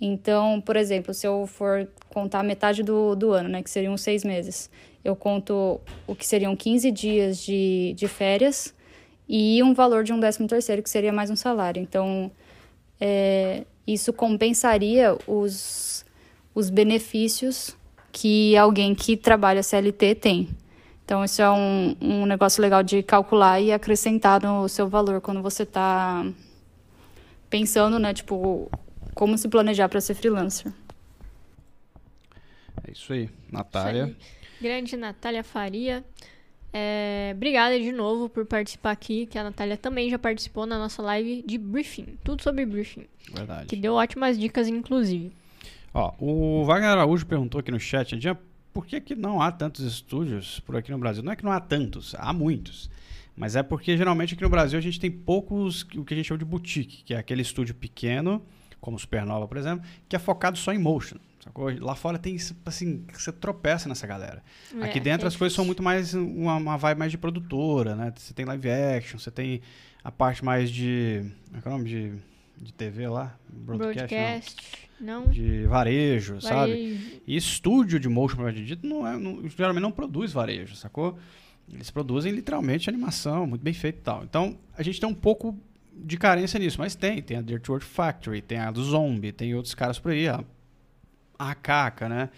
Então, por exemplo, se eu for contar metade do, do ano, né, que seriam seis meses, eu conto o que seriam 15 dias de, de férias e um valor de um décimo terceiro, que seria mais um salário. Então, é, isso compensaria os, os benefícios que alguém que trabalha CLT tem. Então, isso é um, um negócio legal de calcular e acrescentar no seu valor quando você está pensando, né, tipo, como se planejar para ser freelancer.
É isso aí, Natália. Isso aí.
Grande Natália Faria. É, obrigada de novo por participar aqui, que a Natália também já participou na nossa live de briefing. Tudo sobre briefing.
Verdade.
Que deu ótimas dicas, inclusive.
Ó, o Wagner Araújo perguntou aqui no chat, por que, que não há tantos estúdios por aqui no Brasil? Não é que não há tantos, há muitos. Mas é porque geralmente aqui no Brasil a gente tem poucos, o que a gente chama de boutique, que é aquele estúdio pequeno, como Supernova, por exemplo, que é focado só em motion. Sacou? Lá fora tem, assim, você tropeça nessa galera. É, Aqui dentro é as coisas são muito mais, uma, uma vibe mais de produtora, né? Você tem live action, você tem a parte mais de, como é o nome de, de TV lá?
Broadcast, Broadcast não.
não. De varejo, varejo, sabe? E estúdio de motion, por dito, não é, não, geralmente não produz varejo, sacou? Eles produzem literalmente animação, muito bem feito e tal. Então, a gente tem um pouco de carência nisso, mas tem. Tem a Dirt World Factory, tem a do Zombie, tem outros caras por aí, a a Caca, né?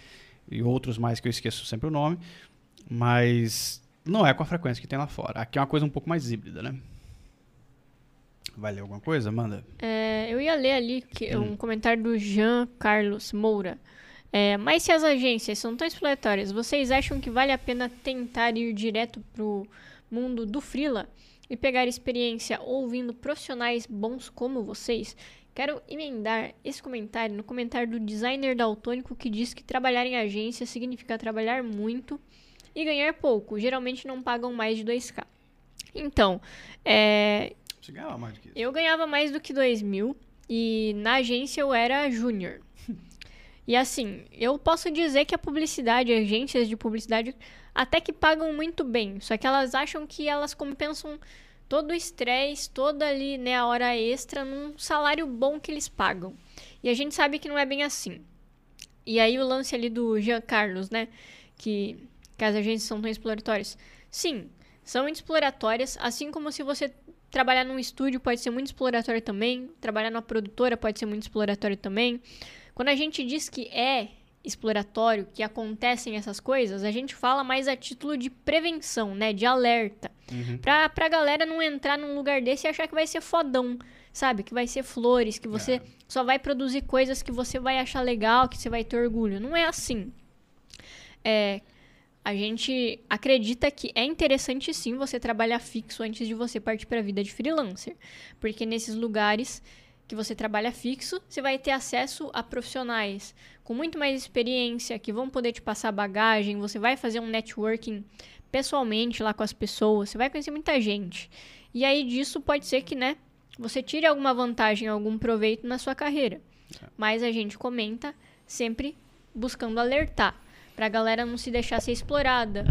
E outros mais que eu esqueço sempre o nome. Mas não é com a frequência que tem lá fora. Aqui é uma coisa um pouco mais híbrida, né? Vai ler alguma coisa? Manda.
É, eu ia ler ali que, hum. um comentário do Jean Carlos Moura. É, mas se as agências são tão exploratórias, vocês acham que vale a pena tentar ir direto pro mundo do freela e pegar experiência ouvindo profissionais bons como vocês? Quero emendar esse comentário no comentário do designer daltônico que diz que trabalhar em agência significa trabalhar muito e ganhar pouco. Geralmente não pagam mais de 2k. Então, é...
Você ganhava mais do que isso?
Eu ganhava mais do que 2 mil e na agência eu era júnior. e assim, eu posso dizer que a publicidade, agências de publicidade, até que pagam muito bem. Só que elas acham que elas compensam todo o estresse, toda ali, né, a hora extra num salário bom que eles pagam. E a gente sabe que não é bem assim. E aí o lance ali do Jean Carlos, né, que, que as agências são tão exploratórias. Sim, são exploratórias, assim como se você trabalhar num estúdio pode ser muito exploratório também, trabalhar numa produtora pode ser muito exploratório também. Quando a gente diz que é exploratório, que acontecem essas coisas, a gente fala mais a título de prevenção, né? De alerta. Uhum. Pra, pra galera não entrar num lugar desse e achar que vai ser fodão, sabe? Que vai ser flores, que você é. só vai produzir coisas que você vai achar legal, que você vai ter orgulho. Não é assim. É, a gente acredita que é interessante sim você trabalhar fixo antes de você partir para a vida de freelancer, porque nesses lugares que você trabalha fixo, você vai ter acesso a profissionais com muito mais experiência, que vão poder te passar bagagem, você vai fazer um networking pessoalmente lá com as pessoas, você vai conhecer muita gente. E aí disso pode ser que, né, você tire alguma vantagem, algum proveito na sua carreira. É. Mas a gente comenta sempre buscando alertar, pra galera não se deixar ser explorada,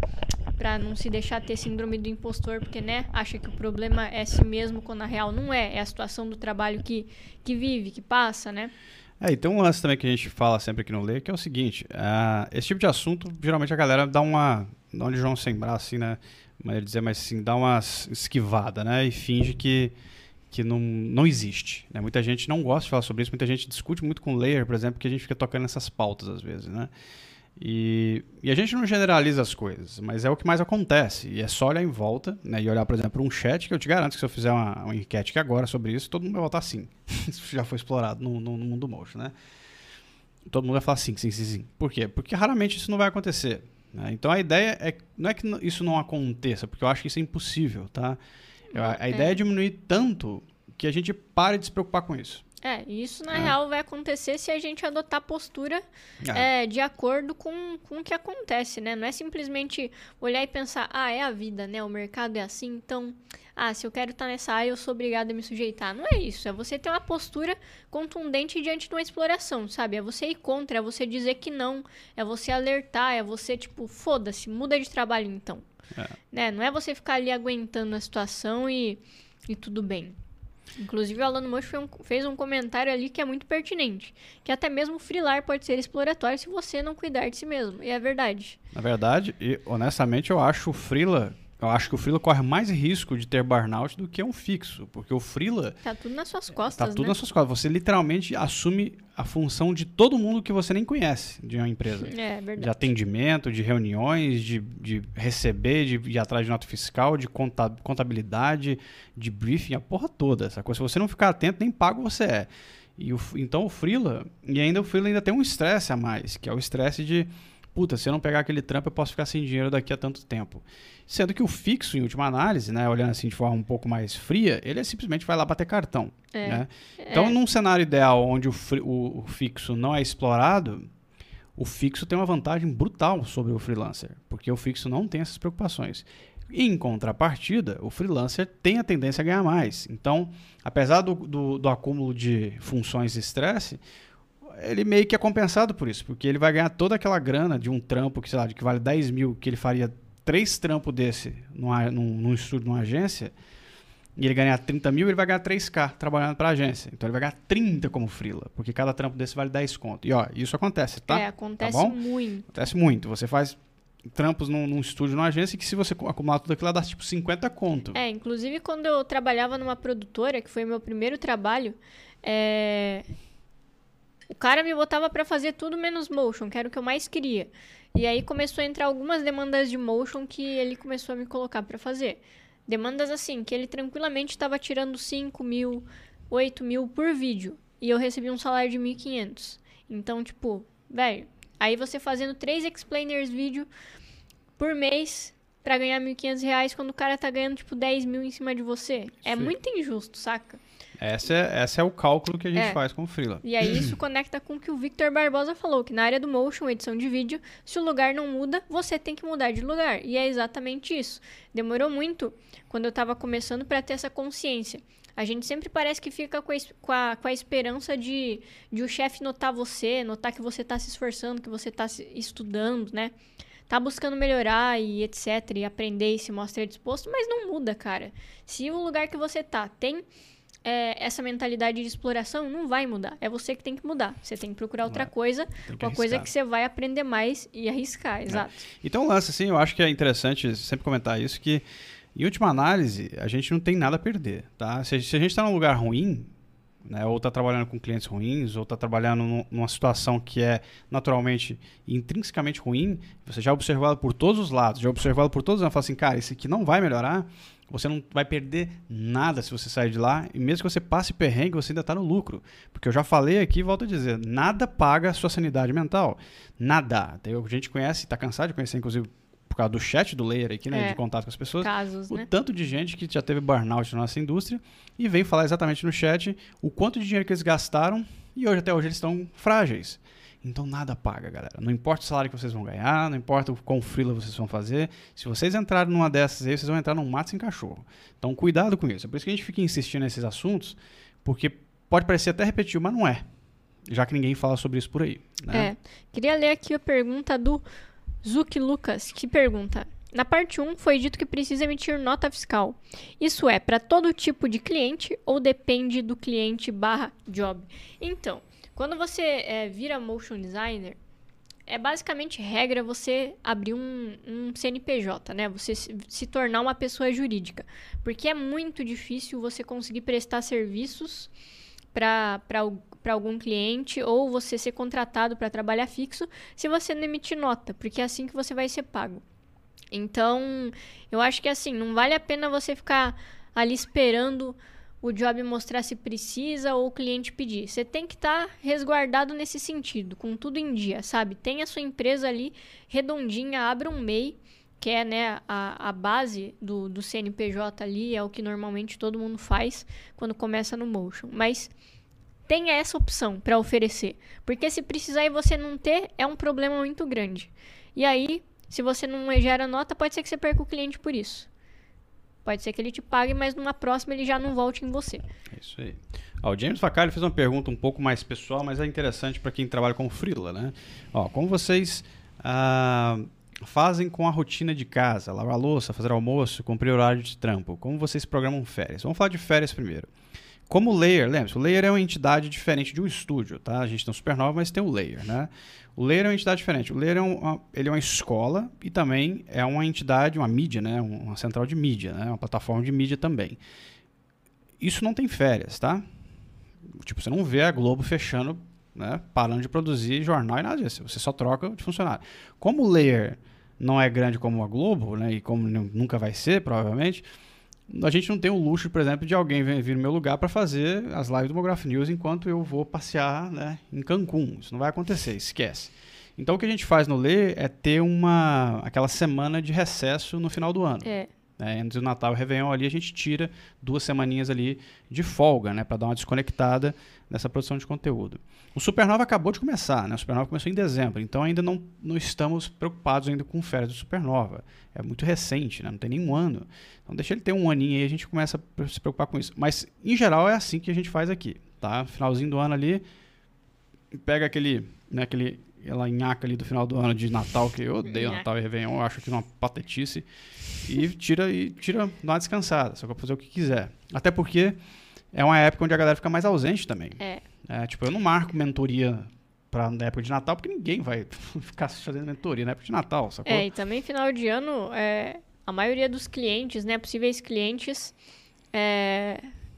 para não se deixar ter síndrome do impostor, porque, né, acha que o problema é si mesmo, quando na real não é. É a situação do trabalho que, que vive, que passa, né?
É, e tem um lance também que a gente fala sempre aqui no Lê, que é o seguinte, uh, esse tipo de assunto, geralmente a galera dá uma, dá um de João sem braço, assim, né, maneira dizer, mas assim, dá uma esquivada, né, e finge que, que não, não existe, né, muita gente não gosta de falar sobre isso, muita gente discute muito com o Layer, por exemplo, que a gente fica tocando nessas pautas às vezes, né, e, e, a gente não generaliza as coisas, mas é o que mais acontece. E é só olhar em volta né, e olhar, por exemplo, um chat que eu te garanto que se eu fizer uma, uma enquete aqui agora sobre isso, todo mundo vai votar sim. isso já foi explorado no, no, no mundo motion, né? Todo mundo vai falar sim, sim, sim, sim. Por quê? Porque raramente isso não vai acontecer. Né? Então a ideia é não é que isso não aconteça, porque eu acho que isso é impossível, tá? A, a é. ideia é diminuir tanto que a gente pare de se preocupar com isso.
É, isso na
É.
real vai acontecer se a gente adotar postura
É.
é, de acordo com, com o que acontece, né? Não é simplesmente olhar e pensar, ah, é a vida, né? O mercado é assim, então, ah, se eu quero estar nessa área, eu sou obrigado a me sujeitar. Não é isso, é você ter uma postura contundente diante de uma exploração, sabe? É você ir contra, é você dizer que não, é você alertar, é você, tipo, foda-se, muda de trabalho então.
É.
Né? Não é você ficar ali aguentando a situação e, e tudo bem. Inclusive, o Alan Mocho fez um, comentário ali que é muito pertinente. Que até mesmo o freelar pode ser exploratório se você não cuidar de si mesmo. E é verdade.
Na verdade, e honestamente, eu acho o Freela. Eu acho que o Freela corre mais risco de ter burnout do que um fixo. Porque o Freela
Tá tudo nas suas
tá
costas,
tudo
né?
nas suas costas. Você literalmente assume a função de todo mundo que você nem conhece de uma empresa.
É
De
verdade.
atendimento, de reuniões, de, de receber, de ir atrás de nota fiscal, de conta- contabilidade, de briefing, a porra toda. Essa coisa. Se você não ficar atento, nem pago você é. E o, então o Freela, e ainda o Freela ainda tem um estresse a mais, que é o estresse de, puta, se eu não pegar aquele trampo, eu posso ficar sem dinheiro daqui a tanto tempo. Sendo que o fixo, em última análise, né, olhando assim de forma um pouco mais fria, ele é simplesmente vai lá bater cartão.
É.
né? Então, num cenário ideal onde o, o- o fixo não é explorado, o fixo tem uma vantagem brutal sobre o freelancer, porque o fixo não tem essas preocupações. Em contrapartida, o freelancer tem a tendência a ganhar mais. Então, apesar do, do, do acúmulo de funções e estresse, ele meio que é compensado por isso, porque ele vai ganhar toda aquela grana de um trampo que, sei lá, de que vale 10 mil, que ele faria três trampos desse numa, num, num estúdio, numa agência, e ele ganhar 30 mil, ele vai ganhar 3K trabalhando para agência. Então ele vai ganhar 30 como freela, porque cada trampo desse vale 10 conto. E ó, isso acontece, tá?
É, acontece
bom?
muito.
Acontece muito. Você faz trampos num, num estúdio, numa agência, que se você acumular tudo aquilo, dá tipo 50 conto.
É, inclusive quando eu trabalhava numa produtora, que foi o meu primeiro trabalho, é, o cara me botava pra fazer tudo menos motion, que era o que eu mais queria. E aí começou a entrar algumas demandas de motion que ele começou a me colocar pra fazer. Demandas assim, que ele tranquilamente estava tirando 5 mil, 8 mil por vídeo. E eu recebi um salário de 1.500. Então, tipo, velho, aí você fazendo três explainers vídeo por mês pra ganhar 1.500 reais quando o cara tá ganhando, tipo, 10 mil em cima de você. É
Sim.
muito injusto, saca?
Esse é, esse é o cálculo que a gente
É.
faz com o freela.
E aí isso conecta com o que o Victor Barbosa falou, que na área do motion, edição de vídeo, se o lugar não muda, você tem que mudar de lugar. E é exatamente isso. Demorou muito quando eu tava começando pra ter essa consciência. A gente sempre parece que fica com a, com a, com a esperança de, de o chefe notar você, notar que você tá se esforçando, que você tá se estudando, né? Tá buscando melhorar e etc, e aprender e se mostrar disposto, mas não muda, cara. Se o lugar que você tá tem é, essa mentalidade de exploração não vai mudar. É você que tem que mudar. Você tem que procurar outra
Vai.
coisa, uma coisa que você vai aprender mais e arriscar, exato.
Então, um lance, assim, eu acho que é interessante sempre comentar isso, que em última análise, a gente não tem nada a perder, tá? Se, se a gente está num lugar ruim, né, ou está trabalhando com clientes ruins, ou está trabalhando num- numa situação que é naturalmente e intrinsecamente ruim, você já observou ela por todos os lados, já observou ela por todos os lados, fala assim, cara, isso aqui não vai melhorar, você não vai perder nada se você sair de lá, e mesmo que você passe perrengue, você ainda está no lucro. Porque eu já falei aqui volto a dizer, nada paga a sua sanidade mental. Nada. Tem, a gente conhece, está cansado de conhecer, inclusive, por causa do chat do layer aqui, né,
É.
de contato com as pessoas,
Casos,
o
né?
tanto de gente que já teve burnout na nossa indústria e veio falar exatamente no chat o quanto de dinheiro que eles gastaram e hoje até hoje eles estão frágeis. Então nada paga, galera. Não importa o salário que vocês vão ganhar, não importa o quão frila vocês vão fazer. Se vocês entrarem numa dessas aí, vocês vão entrar num mato sem cachorro. Então cuidado com isso. É por isso que a gente fica insistindo nesses assuntos, porque pode parecer até repetido, mas não é. Já que ninguém fala sobre isso por aí. Né?
É. Queria ler aqui a pergunta do Zuki Lucas, que pergunta: Na parte 1 foi dito que precisa emitir nota fiscal. Isso é para todo tipo de cliente ou depende do cliente barra job? Então, quando você é, vira motion designer, é basicamente regra você abrir um, um CNPJ, né? Você se, se tornar uma pessoa jurídica. Porque é muito difícil você conseguir prestar serviços para algum cliente ou você ser contratado para trabalhar fixo se você não emitir nota, porque é assim que você vai ser pago. Então, eu acho que assim, não vale a pena você ficar ali esperando o job mostrar se precisa ou o cliente pedir. Você tem que estar tá resguardado nesse sentido, com tudo em dia, sabe? Tem a sua empresa ali redondinha, abra um MEI, que é né, a, a base do, do CNPJ ali, é o que normalmente todo mundo faz quando começa no Motion. Mas tenha essa opção para oferecer. Porque se precisar e você não ter, é um problema muito grande. E aí, se você não gera nota, pode ser que você perca o cliente por isso. Pode ser que ele te pague, mas numa próxima ele já não volte em você.
É isso aí. Ó, o James Facari fez uma pergunta um pouco mais pessoal, mas é interessante para quem trabalha com freela, né? Ó, como vocês ah, fazem com a rotina de casa? Lavar a louça, fazer almoço, cumprir horário de trampo? Como vocês programam férias? Vamos falar de férias primeiro. Como o Layer, lembra? O Layer é uma entidade diferente de um estúdio, tá? A gente tem o Supernova, mas tem o Layer, né? O Layer é uma entidade diferente. O Layer é uma, ele é uma escola e também é uma entidade, uma mídia, né? Uma central de mídia, né? Uma plataforma de mídia também. Isso não tem férias, tá? Tipo, você não vê a Globo fechando, né? Parando de produzir jornal e nada disso. Você só troca de funcionário. Como o Layer não é grande como a Globo, né? E como nunca vai ser, provavelmente a gente não tem o luxo, por exemplo, de alguém vir no meu lugar para fazer as lives do Mograph News enquanto eu vou passear né, em Cancún. Isso não vai acontecer, esquece. Então o que a gente faz no Lê é ter uma aquela semana de recesso no final do ano.
É.
É, entre o Natal e o Réveillon ali a gente tira duas semaninhas ali de folga, né, para dar uma desconectada nessa produção de conteúdo. O Supernova acabou de começar, né? O Supernova começou em dezembro, então ainda não, não estamos preocupados ainda com férias do Supernova. É muito recente, né? Não tem nenhum ano. Então deixa ele ter um aninho aí a gente começa a se preocupar com isso. Mas em geral é assim que a gente faz aqui, tá? Finalzinho do ano ali, pega aquele, né, aquele aquela nhaca ali do final do ano de Natal, que eu odeio Natal e Réveillon, eu acho que uma patetice. E tira e tira, dá uma descansada, só pra fazer o que quiser. Até porque é uma época onde a galera fica mais ausente também.
É.
é tipo, eu não marco mentoria pra, na época de Natal, porque ninguém vai ficar fazendo mentoria na época de Natal, sacou?
É, e também final de ano, é, a maioria dos clientes, né, possíveis clientes,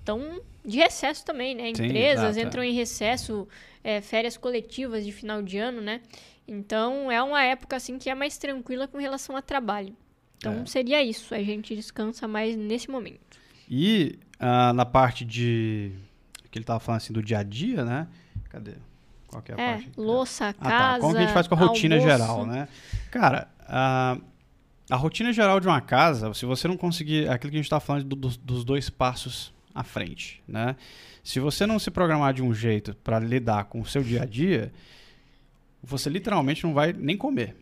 estão é, de recesso também, né? Empresas Sim, entram é. em recesso, é, férias coletivas de final de ano, né? Então é uma época assim que é mais tranquila com relação a trabalho. Então é. seria isso, a gente descansa mais nesse momento.
E uh, na parte de que ele estava falando assim do dia a dia, né? Cadê?
Qual que é a é, parte? Louça, ah, casa. Tá.
Como que a gente faz com a rotina almoço. geral, né? Cara, uh, a rotina geral de uma casa, se você não conseguir. É aquilo que a gente está falando do, do, dos dois passos à frente, né? Se você não se programar de um jeito para lidar com o seu dia a dia, você literalmente não vai nem comer.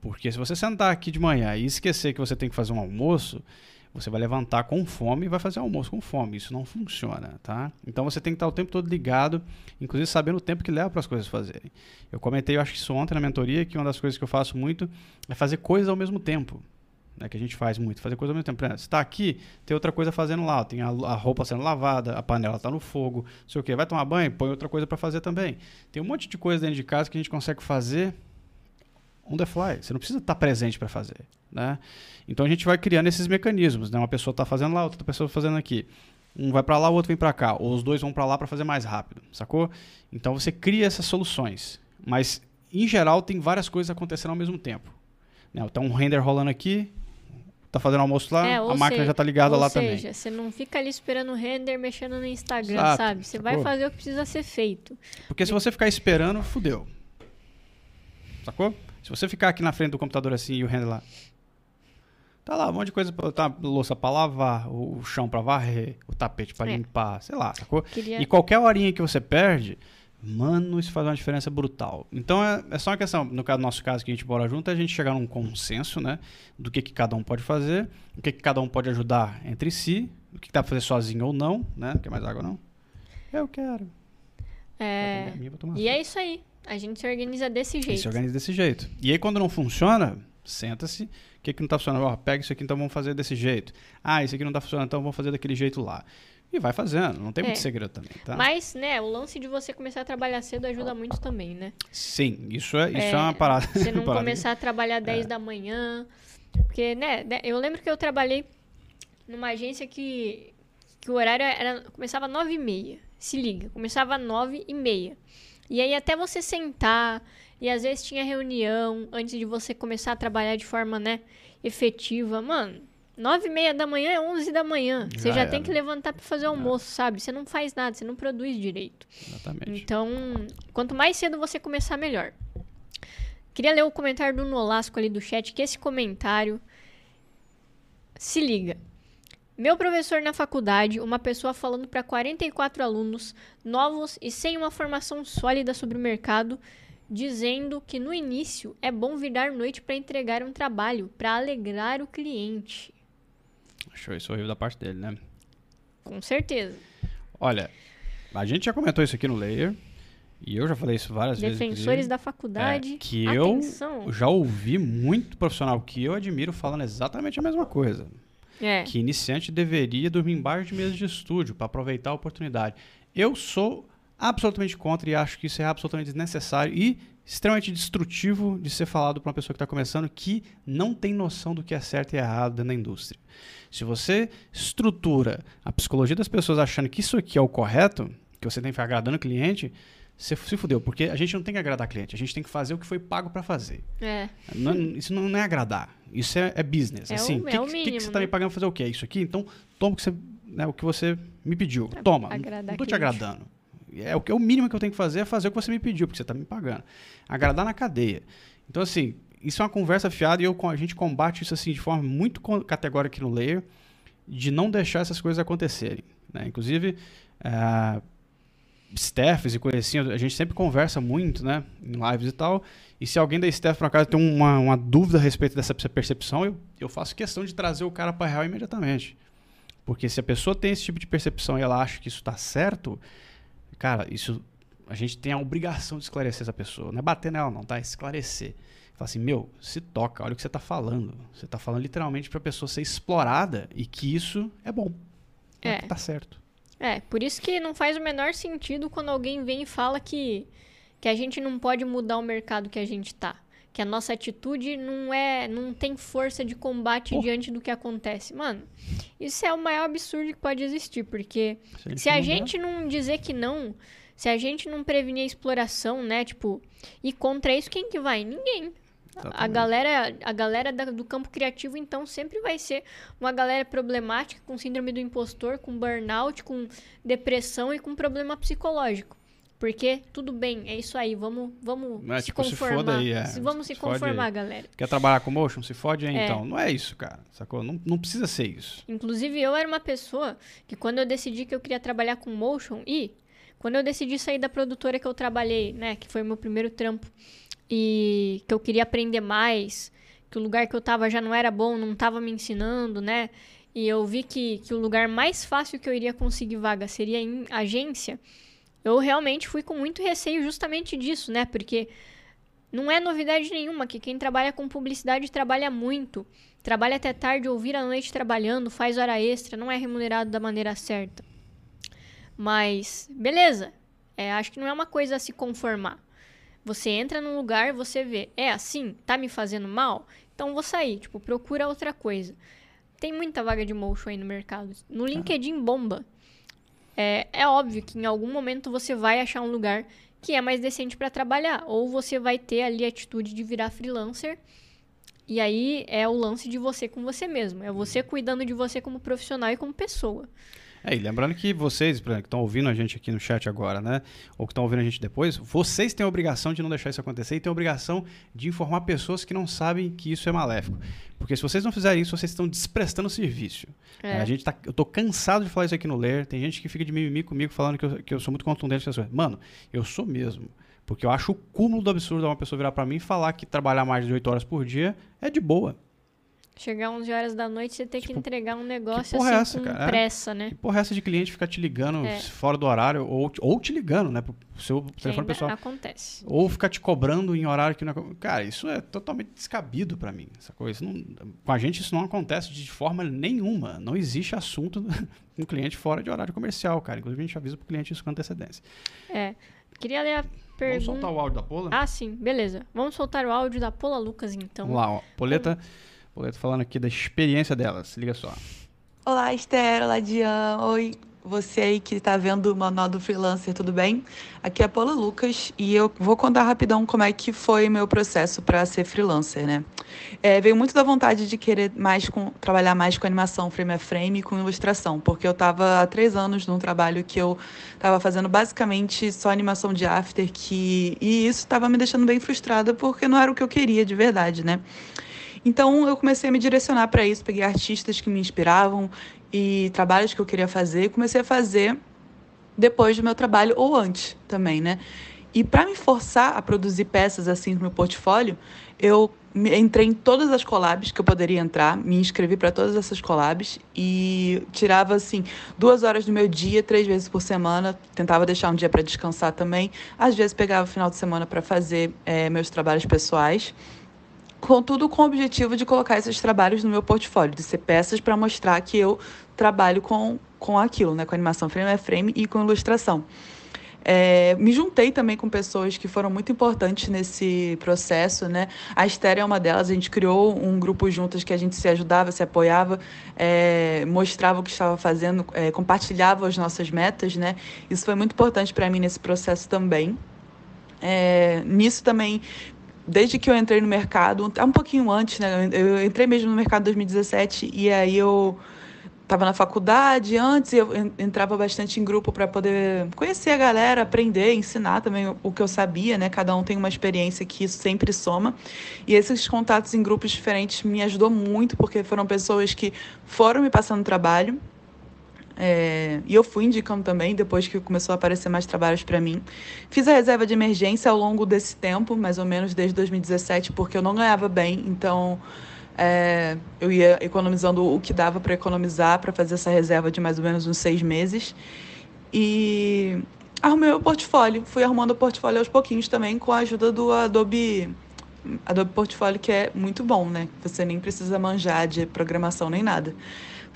Porque se você sentar aqui de manhã e esquecer que você tem que fazer um almoço, você vai levantar com fome e vai fazer almoço com fome. Isso não funciona, tá? Então você tem que estar o tempo todo ligado, inclusive sabendo o tempo que leva para as coisas fazerem. Eu comentei, eu acho que isso ontem na mentoria, que uma das coisas que eu faço muito é fazer coisas ao mesmo tempo né, que a gente faz muito, fazer coisa ao mesmo tempo. Exemplo, você está aqui, tem outra coisa fazendo lá, tem a, a roupa sendo lavada, a panela está no fogo, não sei o quê. Vai tomar banho, põe outra coisa para fazer também. Tem um monte de coisa dentro de casa que a gente consegue fazer on the fly. Você não precisa estar tá presente para fazer. Né? Então a gente vai criando esses mecanismos. Né? Uma pessoa está fazendo lá, outra pessoa fazendo aqui. Um vai para lá, o outro vem para cá. Ou os dois vão para lá para fazer mais rápido, sacou? Então você cria essas soluções. Mas, em geral, tem várias coisas acontecendo ao mesmo tempo. Né? Então, um render rolando aqui, tá fazendo almoço lá, é, a máquina
seja,
já tá ligada lá
seja,
também.
Ou seja, você não fica ali esperando o render, mexendo no Instagram, Exato, sabe? Você vai fazer o que precisa ser feito.
Porque se você ficar esperando, fudeu. Sacou? Se você ficar aqui na frente do computador assim e o render lá. Tá lá, um monte de coisa, tá louça pra lavar, o chão pra varrer, o tapete pra é. limpar, sei lá, sacou? Queria... E qualquer horinha que você perde, Mano, isso faz uma diferença brutal. Então é, é só uma questão, no caso, nosso caso que a gente bora junto, é a gente chegar num consenso, né? Do que, que cada um pode fazer, o que, que cada um pode ajudar entre si, o que, que dá pra fazer sozinho ou não, né? Quer mais água não? Eu quero.
É. e é isso aí. A gente se organiza desse jeito.
se organiza desse jeito. E aí quando não funciona, senta-se. O que, que não tá funcionando? Ó, pega isso aqui, então vamos fazer desse jeito. Ah, isso aqui não tá funcionando, então vamos fazer daquele jeito lá. E vai fazendo, não tem é. muito segredo também, tá?
Mas, né, o lance de você começar a trabalhar cedo ajuda muito também, né?
Sim, isso é, isso é, é uma parada.
Você não começar a trabalhar 10 é. da manhã. Porque, né, eu lembro que eu trabalhei numa agência que, que o horário era, começava às 9 e meia. Se liga, começava às 9 e meia. E aí até você sentar, e às vezes tinha reunião antes de você começar a trabalhar de forma, né, efetiva. Mano, Nove e meia da manhã é onze da manhã. Você já, já tem que levantar para fazer almoço, sabe? Você não faz nada, você não produz direito.
Exatamente.
Então, quanto mais cedo você começar, melhor. Queria ler o comentário do Nolasco ali do chat, que esse comentário. Se liga. Meu professor na faculdade, uma pessoa falando para 44 alunos novos e sem uma formação sólida sobre o mercado, dizendo que no início é bom virar noite para entregar um trabalho, para alegrar o cliente.
Achou isso horrível da parte dele, né?
Com certeza.
Olha, a gente já comentou isso aqui no Layer. E eu já falei isso várias
Defensores
vezes.
Defensores da faculdade.
É, que
atenção.
eu já ouvi muito profissional que eu admiro falando exatamente a mesma coisa.
É.
Que iniciante deveria dormir embaixo de mesa de estúdio para aproveitar a oportunidade. Eu sou absolutamente contra e acho que isso é absolutamente desnecessário e extremamente destrutivo de ser falado para uma pessoa que está começando que não tem noção do que é certo e errado dentro da indústria. Se você estrutura a psicologia das pessoas achando que isso aqui é o correto, que você tem que ficar agradando o cliente, você se fudeu, porque a gente não tem que agradar cliente, a gente tem que fazer o que foi pago para fazer.
É.
Não, isso não é agradar, isso é, é business.
É
assim,
o,
que,
é o mínimo,
que, que você está
né?
me pagando pra fazer o quê? Isso aqui? Então, toma o que você, né, o que você me pediu. Toma, não,
agradar
não tô te agradando. É o, que- é o mínimo que eu tenho que fazer é fazer o que você me pediu, porque você está me pagando. Agradar na cadeia. Então, assim, isso é uma conversa fiada e eu, a gente combate isso assim de forma muito categórica aqui no Layer, de não deixar essas coisas acontecerem. Né? Inclusive, ah, staffs e assim, a gente sempre conversa muito, né, em lives e tal, e se alguém da staff, por acaso, tem uma, uma dúvida a respeito dessa percepção, eu, eu faço questão de trazer o cara para real imediatamente. Porque se a pessoa tem esse tipo de percepção e ela acha que isso está certo, cara, isso a gente tem a obrigação de esclarecer essa pessoa. Não é bater nela, não, tá? É esclarecer. Fala assim, meu, se toca, olha o que você está falando. Você está falando literalmente para a pessoa ser explorada e que isso é bom.
É.
que Tá certo.
É, por isso que não faz o menor sentido quando alguém vem e fala que, que a gente não pode mudar o mercado que a gente tá. Que a nossa atitude não é. não tem força de combate
Pô.
diante do que acontece. Mano, isso é o maior absurdo que pode existir, porque
Se a gente
se a gente não dizer que não, se a gente não prevenir a exploração, né, tipo, e contra isso, quem que vai? Ninguém. A galera, a galera da- do campo criativo, então, sempre vai ser uma galera problemática, com síndrome do impostor, com burnout, com depressão e com problema psicológico. Porque, tudo bem, é isso aí, vamos, vamos
É,
se
tipo, se
conformar.
foda aí, é.
Se- Vamos se
Se
conformar, galera.
Quer trabalhar com motion? Se fode aí,
É.
então. Não é isso, cara. Sacou? Não, não precisa ser isso.
Inclusive, eu era uma pessoa que quando eu decidi que eu queria trabalhar com motion, e quando eu decidi sair da produtora que eu trabalhei, né, que foi o meu primeiro trampo, e que eu queria aprender mais, que o lugar que eu tava já não era bom, não tava me ensinando, né, e eu vi que, que o lugar mais fácil que eu iria conseguir vaga seria em agência, eu realmente fui com muito receio justamente disso, né, porque não é novidade nenhuma que quem trabalha com publicidade trabalha muito. Trabalha até tarde ou vira a noite trabalhando, faz hora extra, não é remunerado da maneira certa. Mas, beleza. É, acho que não é uma coisa a se conformar. Você entra num lugar, você vê, é assim, tá me fazendo mal? Então vou sair, tipo, procura outra coisa. Tem muita vaga de motion aí no mercado. No LinkedIn bomba. É, é óbvio que em algum momento você vai achar um lugar que é mais decente para trabalhar. Ou você vai ter ali a atitude de virar freelancer. E aí é o lance de você com você mesmo. É você cuidando de você como profissional e como pessoa.
É, e lembrando que vocês, exemplo, que estão ouvindo a gente aqui no chat agora, né? Ou que estão ouvindo a gente depois, vocês têm a obrigação de não deixar isso acontecer e têm a obrigação de informar pessoas que não sabem que isso é maléfico. Porque se vocês não fizerem isso, vocês estão desprestando serviço.
É.
A gente tá, eu tô cansado de falar isso aqui no Ler. Tem gente que fica de mimimi comigo falando que eu, que eu sou muito contundente com coisas. Mano, eu sou mesmo. Porque eu acho o cúmulo do absurdo uma pessoa virar pra mim e falar que trabalhar mais de 8 horas por dia é de boa.
Chegar 11 horas da noite, você tem que
Tipo,
entregar um negócio
é
assim
essa,
com
cara? É.
pressa, né?
Que porra é essa de cliente ficar te ligando
É.
fora do horário ou, ou te ligando, né? Pro seu
Que
telefone pessoal.
acontece.
Ou ficar te cobrando em horário que não é... Cara, isso é totalmente descabido pra mim. Essa coisa. Não... Com a gente isso não acontece de forma nenhuma. Não existe assunto com cliente fora de horário comercial, cara. Inclusive a gente avisa pro cliente isso com antecedência.
É. Queria ler a
Vamos
pergunta.
soltar o áudio da Pola?
Ah, sim, beleza. Vamos soltar o áudio da Pola Lucas, então.
Vamos lá, ó. Poleta, Poleta falando aqui da experiência dela. Se liga só.
Olá, Esther. Olá, Dian. Oi, você aí que tá vendo o Manual do Freelancer, tudo bem? Aqui é Paula Lucas e eu vou contar rapidão como é que foi meu processo para ser freelancer, né? É, veio muito da vontade de querer mais com, trabalhar mais com animação frame a frame e com ilustração, porque eu estava há três anos num trabalho que eu estava fazendo basicamente só animação de after, que, e isso estava me deixando bem frustrada porque não era o que eu queria de verdade, né? Então eu comecei a me direcionar para isso, peguei artistas que me inspiravam e trabalhos que eu queria fazer, comecei a fazer depois do meu trabalho ou antes também, né? E para me forçar a produzir peças assim no meu portfólio, eu entrei em todas as collabs que eu poderia entrar, me inscrevi para todas essas collabs e tirava assim duas horas do meu dia, três vezes por semana. Tentava deixar um dia para descansar também. Às vezes pegava o final de semana para fazer é, meus trabalhos pessoais. Contudo, com o objetivo de colocar esses trabalhos no meu portfólio, de ser peças para mostrar que eu trabalho com, com aquilo, né, com animação frame a frame e com ilustração. É, me juntei também com pessoas que foram muito importantes nesse processo, né? A Esther é uma delas, a gente criou um grupo juntas que a gente se ajudava, se apoiava, é, mostrava o que estava fazendo, é, compartilhava as nossas metas, né? Isso foi muito importante para mim nesse processo também. É, nisso também desde que eu entrei no mercado, um pouquinho antes, né? Eu entrei mesmo no mercado em 2017 e aí eu estava na faculdade antes, eu entrava bastante em grupo para poder conhecer a galera, aprender, ensinar também o que eu sabia, né? Cada um tem uma experiência que isso sempre soma. E esses contatos em grupos diferentes me ajudou muito, porque foram pessoas que foram me passando trabalho. É, e eu fui indicando também, depois que começou a aparecer mais trabalhos para mim. Fiz a reserva de emergência ao longo desse tempo, mais ou menos desde 2017, porque eu não ganhava bem, então é, eu ia economizando o que dava para economizar para fazer essa reserva de mais ou menos uns seis meses. E arrumei o portfólio. Fui arrumando o portfólio aos pouquinhos também com a ajuda do Adobe, Adobe Portfólio, que é muito bom, né? Você nem precisa manjar de programação nem nada.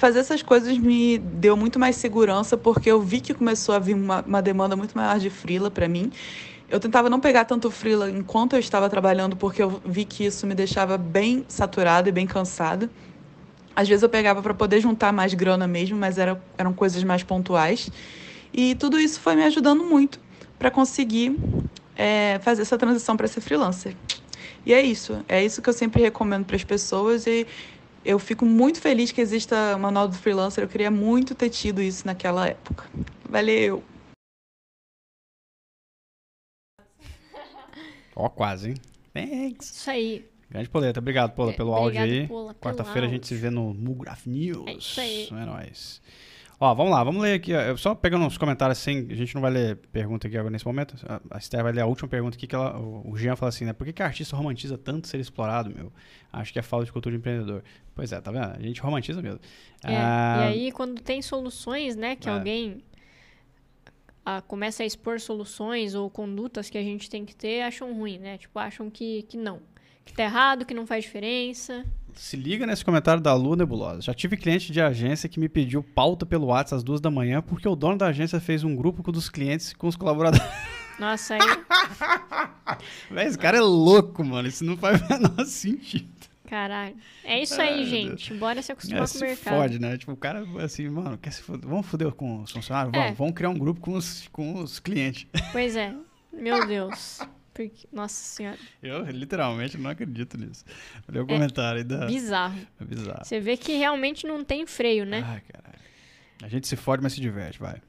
Fazer essas coisas me deu muito mais segurança porque eu vi que começou a vir uma, uma demanda muito maior de frila para mim eu tentava não pegar tanto freela enquanto eu estava trabalhando, porque eu vi que isso me deixava bem saturada e bem cansada. Às vezes eu pegava para poder juntar mais grana mesmo, mas era, eram coisas mais pontuais. E tudo isso foi me ajudando muito para conseguir é, fazer essa transição para ser freelancer. E é isso. É isso que eu sempre recomendo para as pessoas e eu fico muito feliz que exista o manual do freelancer. Eu queria muito ter tido isso naquela época. Valeu!
Ó, quase, hein? Thanks.
Isso aí.
Grande Poleta. Obrigado, Pola,
É,
pelo
obrigado,
áudio aí. Quarta-feira a gente se vê no Mugraf News.
É isso aí.
É nóis. Ó, vamos lá, vamos ler aqui. ó. Só pegando uns comentários assim, a gente não vai ler pergunta aqui agora nesse momento. A- Esther vai ler a última pergunta aqui, que ela, o o Jean fala assim, né? Por que, que artista romantiza tanto ser explorado, meu? Acho que é falta de cultura de empreendedor. Pois é, tá vendo? A gente romantiza mesmo.
É,
Ah,
E aí, quando tem soluções, né, que
É.
alguém ah, começa a expor soluções ou condutas que a gente tem que ter, acham ruim, né? Tipo, acham que, que não. Que tá errado, que não faz diferença.
Se liga nesse comentário da Lu Nebulosa. Já tive cliente de agência que me pediu pauta pelo WhatsApp às duas da manhã porque o dono da agência fez um grupo com dos clientes com os colaboradores.
Nossa, aí,
Véi, esse cara é louco, mano. Isso não faz o menor sentido.
caralho. É isso aí, gente. Bora se acostumar
É,
com o
se
mercado.
fode, né? Tipo, o cara, assim, mano, quer se foder? Vamos foder com os funcionários? Vamos,
É.
vamos criar um grupo com os, com os clientes.
Pois é. Meu Deus. Porque, nossa senhora.
Eu, literalmente, não acredito nisso. Olha o comentário aí da...
Bizarro.
É bizarro.
Você vê que realmente não tem freio, né?
Ai, caralho. A gente se fode, mas se diverte, vai.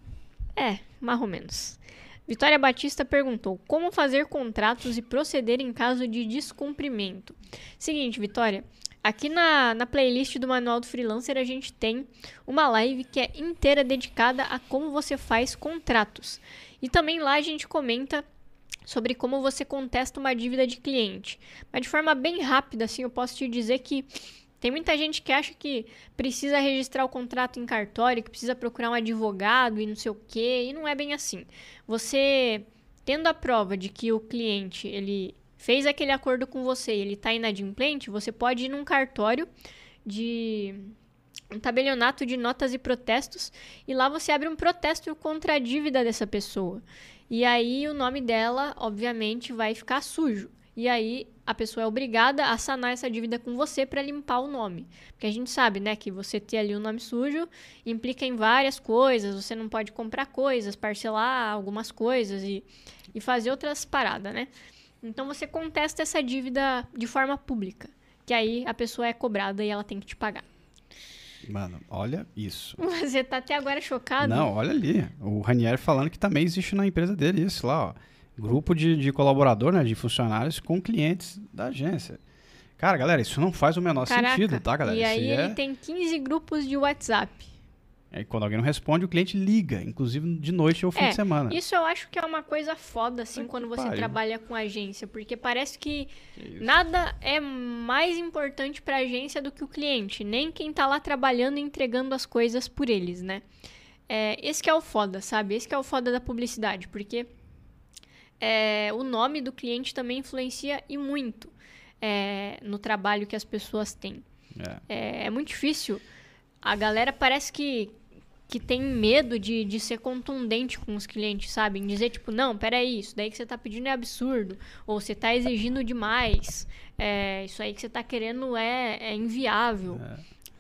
É, mais ou menos. Vitória Batista perguntou: como fazer contratos e proceder em caso de descumprimento? Seguinte, Vitória, aqui na, na playlist do Manual do Freelancer a gente tem uma live que é inteira dedicada a como você faz contratos. E também lá a gente comenta sobre como você contesta uma dívida de cliente. Mas de forma bem rápida, assim, eu posso te dizer que tem muita gente que acha que precisa registrar o contrato em cartório, que precisa procurar um advogado e não sei o quê, e não é bem assim. Você tendo a prova de que o cliente ele fez aquele acordo com você, e ele está inadimplente, você pode ir num cartório de um tabelionato de notas e protestos e lá você abre um protesto contra a dívida dessa pessoa. E aí o nome dela, obviamente, vai ficar sujo. E aí a pessoa é obrigada a sanar essa dívida com você para limpar o nome. Porque a gente sabe, né, que você ter ali o nome sujo implica em várias coisas. Você não pode comprar coisas, parcelar algumas coisas e, e fazer outras paradas, né? Então você contesta essa dívida de forma pública. Que aí a pessoa é cobrada e ela tem que te pagar.
Mano, olha isso.
Você tá até agora chocado?
Não, olha ali. O Ranieri falando que também existe na empresa dele isso lá, ó. Grupo de, de colaborador, né? De funcionários com clientes da agência. Cara, galera, isso não faz o menor
Caraca,
sentido, tá, galera?
E aí
é-
ele tem 15 grupos de WhatsApp.
Aí, quando alguém não responde, o cliente liga, inclusive de noite ou fim
É,
de semana.
Isso eu acho que é uma coisa foda, assim,
Puta
quando você
pariu.
trabalha com agência, porque parece que
Que
nada é mais importante pra agência do que o cliente, nem quem tá lá trabalhando e entregando as coisas por eles, né? É, esse que é o foda, sabe? Esse que é o foda da publicidade, porque é, o nome do cliente também influencia e muito é, no trabalho que as pessoas têm.
É.
É, é muito difícil. A galera parece que, que tem medo de, de ser contundente com os clientes, sabe? Em dizer, tipo, não, peraí, isso daí que você tá pedindo é absurdo. Ou você tá exigindo demais. É, isso aí que você tá querendo é, é inviável.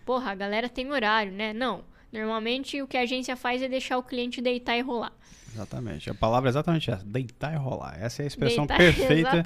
Porra, a galera tem horário, né? Não. Normalmente o que a agência faz é deixar o cliente deitar e rolar.
Exatamente. A palavra é exatamente essa: deitar e rolar. Essa é a expressão
Deitar-
perfeita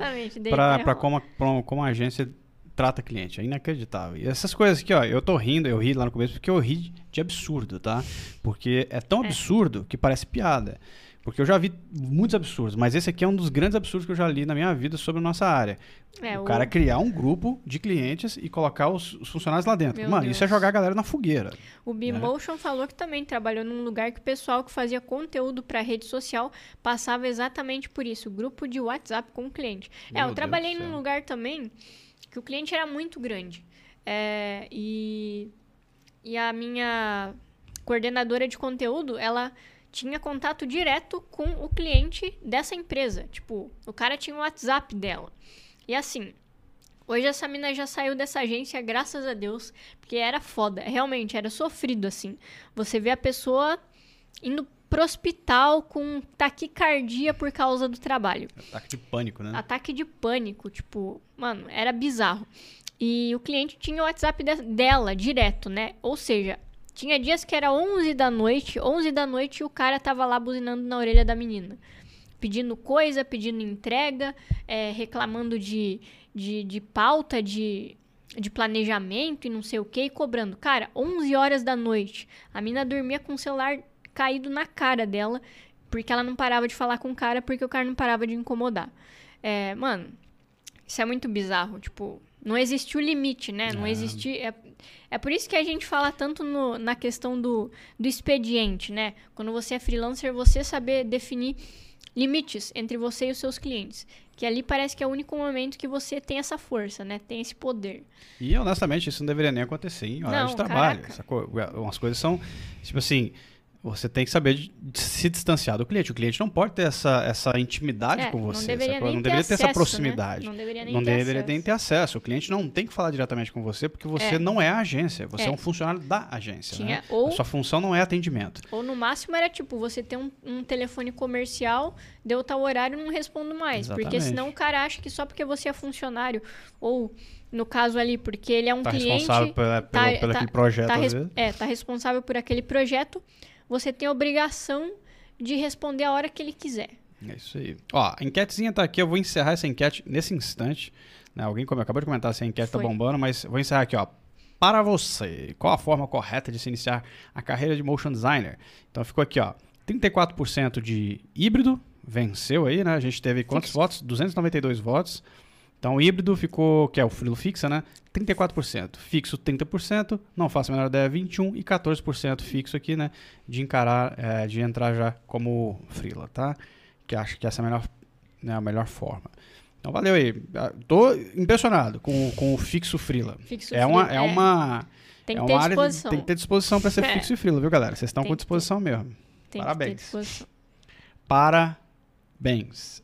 para como, como a agência trata cliente. É inacreditável. E essas coisas aqui, ó, eu tô rindo, eu ri lá no começo porque eu ri de absurdo, tá? Porque é tão absurdo que parece piada. Porque eu já vi muitos absurdos, mas esse aqui é um dos grandes absurdos que eu já li na minha vida sobre a nossa área.
É,
o,
o-
cara criar um grupo de clientes e colocar os, os funcionários lá dentro.
Meu
Mano,
Deus.
isso é jogar a galera na fogueira.
O Bmotion falou que também trabalhou num lugar que o pessoal que fazia conteúdo para rede social passava exatamente por isso, grupo de WhatsApp com o cliente.
Meu
é, eu
Deus
trabalhei num lugar também que o cliente era muito grande. É, e, e a minha coordenadora de conteúdo, ela tinha contato direto com o cliente dessa empresa. Tipo, o cara tinha o WhatsApp dela. E assim, Hoje essa mina já saiu dessa agência, graças a Deus, porque era foda. Realmente, era sofrido, assim. Você vê a pessoa indo pro hospital com taquicardia por causa do trabalho.
Ataque de pânico, né?
Ataque de pânico, tipo, mano, era bizarro. E o cliente tinha o WhatsApp de- dela, direto, né? Ou seja, tinha dias que era 11 da noite, 11 da noite e o cara tava lá buzinando na orelha da menina. Pedindo coisa, pedindo entrega, é, reclamando de, de, de pauta, de, de planejamento e não sei o que, e cobrando. Cara, 11 horas da noite, a mina dormia com o celular caído na cara dela, porque ela não parava de falar com o cara, porque o cara não parava de incomodar. É, mano, isso é muito bizarro. Tipo, não existe o limite, né? Não
É.
existe. É, é por isso que a gente fala tanto no- na questão do, do expediente, né? Quando você é freelancer, você saber definir limites entre você e os seus clientes. Que ali parece que é o único momento que você tem essa força, né? Tem esse poder.
E honestamente, isso não deveria nem acontecer em horário
Não,
de trabalho. Umas coisas são, tipo assim, você tem que saber se distanciar do cliente. O cliente não pode ter essa, essa intimidade
É,
com
não
você.
deveria
sacou?
nem
não deveria ter essa
acesso, né?
proximidade.
Não deveria nem
Não
ter
deveria
acesso.
nem ter acesso. O cliente não tem que falar diretamente com você porque você
É.
não é a agência. Você é,
É.
um funcionário da agência.
Tinha-
né?
ou-
A sua função não é atendimento.
Ou no máximo era tipo, você ter um, um telefone comercial, deu tal horário, não respondo mais. Porque
Exatamente.
senão o cara acha que só porque você é funcionário, ou no caso ali, porque ele é um
Tá
cliente.
responsável pela, pelo,
tá-
pelo
tá-
aquele projeto,
tá. É, tá responsável por aquele projeto, você tem a obrigação de responder a hora que ele quiser.
É isso aí. Ó, a enquetezinha tá aqui, eu vou encerrar essa enquete nesse instante. Né? Alguém como acabou de comentar se a enquete
Foi.
tá bombando, mas vou encerrar aqui, ó. Para você, qual a forma correta de se iniciar a carreira de motion designer? Então ficou aqui, ó. 34% de híbrido, venceu aí, né? A gente teve quantos
Fixo.
votos? 292 votos. Então o híbrido ficou, que é o frilo fixa, né? 34%. Fixo 30%, não faço a menor ideia 21% e 14% fixo aqui, né? De encarar, é, de entrar já como frila, tá? Que acho que essa é a melhor, né, a melhor forma. Então valeu aí. Ah, Tô impressionado com, com o fixo frila.
Fixo
É uma,
free-
é uma,
Tem
é
que ter
uma área de-
disposição.
tem que ter disposição para ser
É.
fixo e frila, viu, galera? Vocês estão com
que ter.
disposição mesmo.
Tem que ter
Parabéns.
disposição.
Parabéns.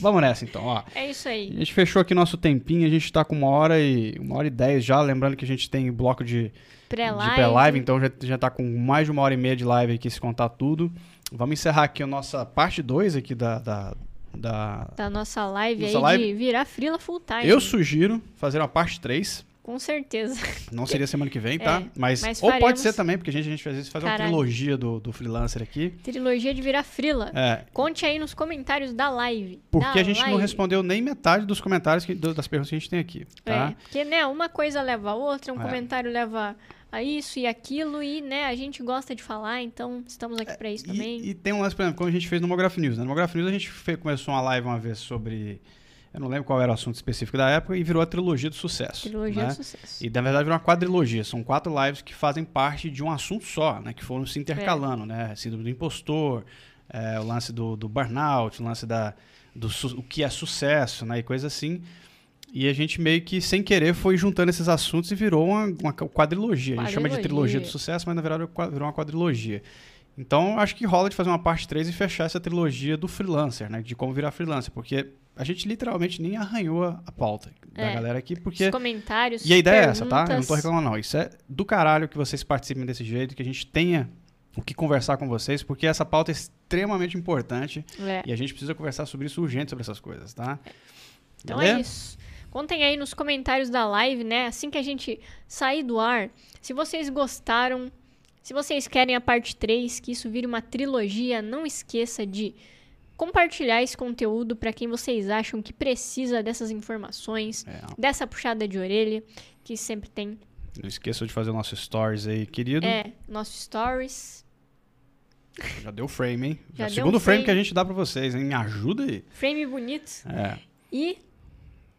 Vamos nessa então, ó.
É isso
A
aí.
gente fechou aqui nosso tempinho, a gente tá com uma hora e uma hora e dez já, lembrando que a gente tem bloco de, de
Pré-live.
pré-live, então já, já tá com mais de uma hora e meia de live aqui se contar tudo. Vamos encerrar aqui a nossa parte 2 aqui da, da, da-
Da nossa live
Nossa
aí
live.
de virar frila full time.
Eu sugiro fazer uma parte 3.
Com certeza.
Não seria semana que vem, tá?
É,
mas,
mas
ou pode
faremos.
ser também, porque a gente, a gente às vezes faz uma
Caralho.
trilogia do, do freelancer aqui.
Trilogia de virar frila.
É,
Conte aí nos comentários da live.
porque
Da
a gente não
live.
respondeu nem metade dos comentários que- das perguntas que a gente tem aqui, tá?
É, porque, né, uma coisa leva a outra, um
É.
comentário leva a isso e aquilo, e, né, a gente gosta de falar, então estamos aqui pra isso também.
E, e tem um lance, por exemplo, como a gente fez no Mograph News. Né? No Mograph News a gente fe- começou uma live uma vez sobre Eu não lembro qual era o assunto específico da época, e virou a trilogia do sucesso.
Trilogia
né?
do sucesso.
E na verdade virou uma quadrilogia. São quatro lives que fazem parte de um assunto só, né? Que foram se intercalando, né? Síndrome do impostor, é, o lance do, do burnout, o lance da, do o que é sucesso, né? E coisa assim. E a gente meio que, sem querer, foi juntando esses assuntos e virou uma, uma quadrilogia. A gente chama de trilogia do sucesso, mas na verdade virou uma quadrilogia. Então, acho que rola de fazer uma parte 3 e fechar essa trilogia do freelancer, né? De como virar freelancer. Porque a gente literalmente nem arranhou a pauta da
É.
galera aqui, porque
Os comentários.
e a ideia é essa, tá? Eu não tô
perguntas.
reclamando, não. Isso é do caralho que vocês participem desse jeito, que a gente tenha o que conversar com vocês, porque essa pauta é extremamente importante
É.
e a gente precisa conversar sobre isso urgente, sobre essas coisas, tá?
Então
Beleza?
é isso. Contem aí nos comentários da live, né? Assim que a gente sair do ar, se vocês gostaram, se vocês querem a parte 3, que isso vire uma trilogia, não esqueça de compartilhar esse conteúdo para quem vocês acham que precisa dessas informações,
É,
dessa puxada de orelha que sempre tem.
não esqueça de fazer o nosso stories aí, querido.
É, nossos stories,
Já deu frame, hein?
Já
Já
deu
segundo
um
frame
frame.
que a gente dá pra vocês, hein? Me ajuda aí.
frame bonito.
É.
E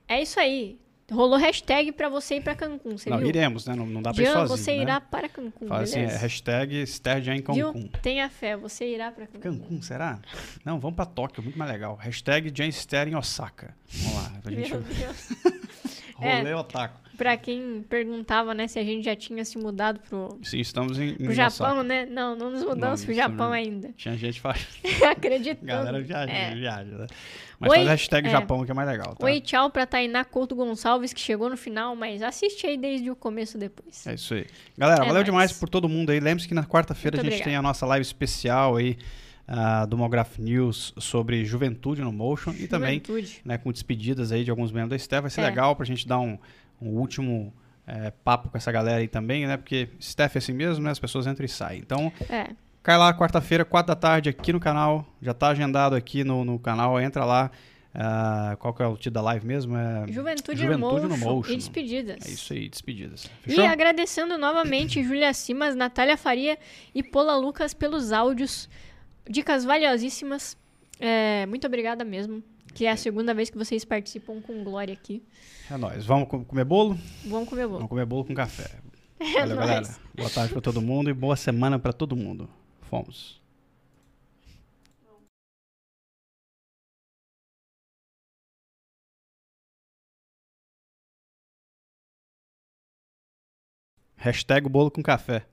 é isso aí. Rolou hashtag pra você ir pra Cancún, você
Não,
viu?
iremos, né? Não, não dá pra ir
Jean,
sozinho,
você
né?
irá para Cancún,
Fala assim, é,
beleza?
hashtag Esther em? Cancún.
Tenha fé, você irá pra Cancún.
Cancún, será? Não, vamos pra Tóquio, muito mais legal. Hashtag Esther em Osaka. Vamos lá, gente
Meu Deus.
rolê
É.
otaku.
Pra quem perguntava, né, se a gente já tinha se mudado pro,
Sim, estamos em,
pro Japão, né? Não, não nos mudamos
Não,
pro Japão
não.
ainda.
Tinha gente faz...
Acreditando.
Galera viaja,
É.
viaja, né? Mas
Oi,
faz hashtag
é.
Japão que é mais legal, tá?
Oi, tchau pra Tainá Couto Gonçalves, que chegou no final, mas assiste aí desde o começo depois.
É isso aí. Galera,
É
valeu
nóis.
demais por todo mundo aí. Lembre-se que na quarta-feira a gente
obrigada.
tem a nossa live especial aí ah, do Mograph News sobre juventude no Motion e também
Juventude.
né, com despedidas aí de alguns membros da Steph. Vai ser
É.
legal pra gente dar um, um último eh, papo com essa galera aí também, né? Porque Steph é assim mesmo, né? As pessoas entram e saem. Então,
É.
cai lá quarta-feira, quatro da tarde aqui no canal. Já tá agendado aqui no, no canal. Entra lá. Ah, qual que é o título da live mesmo? É
Juventude,
Juventude
no
no
Motion.
Motion.
E despedidas.
É isso aí, despedidas.
E
Fechou?
agradecendo novamente Júlia Simas, Natália Faria e Pola Lucas pelos áudios. Dicas valiosíssimas. É, muito obrigada mesmo. Que é a segunda vez que vocês participam com glória aqui.
É nóis. Vamos co- comer bolo?
Vamos comer bolo.
Vamos comer bolo com café.
É
Valeu, galera.
nóis.
Boa tarde pra todo mundo e boa semana pra todo mundo. Fomos. Hashtag bolo com café.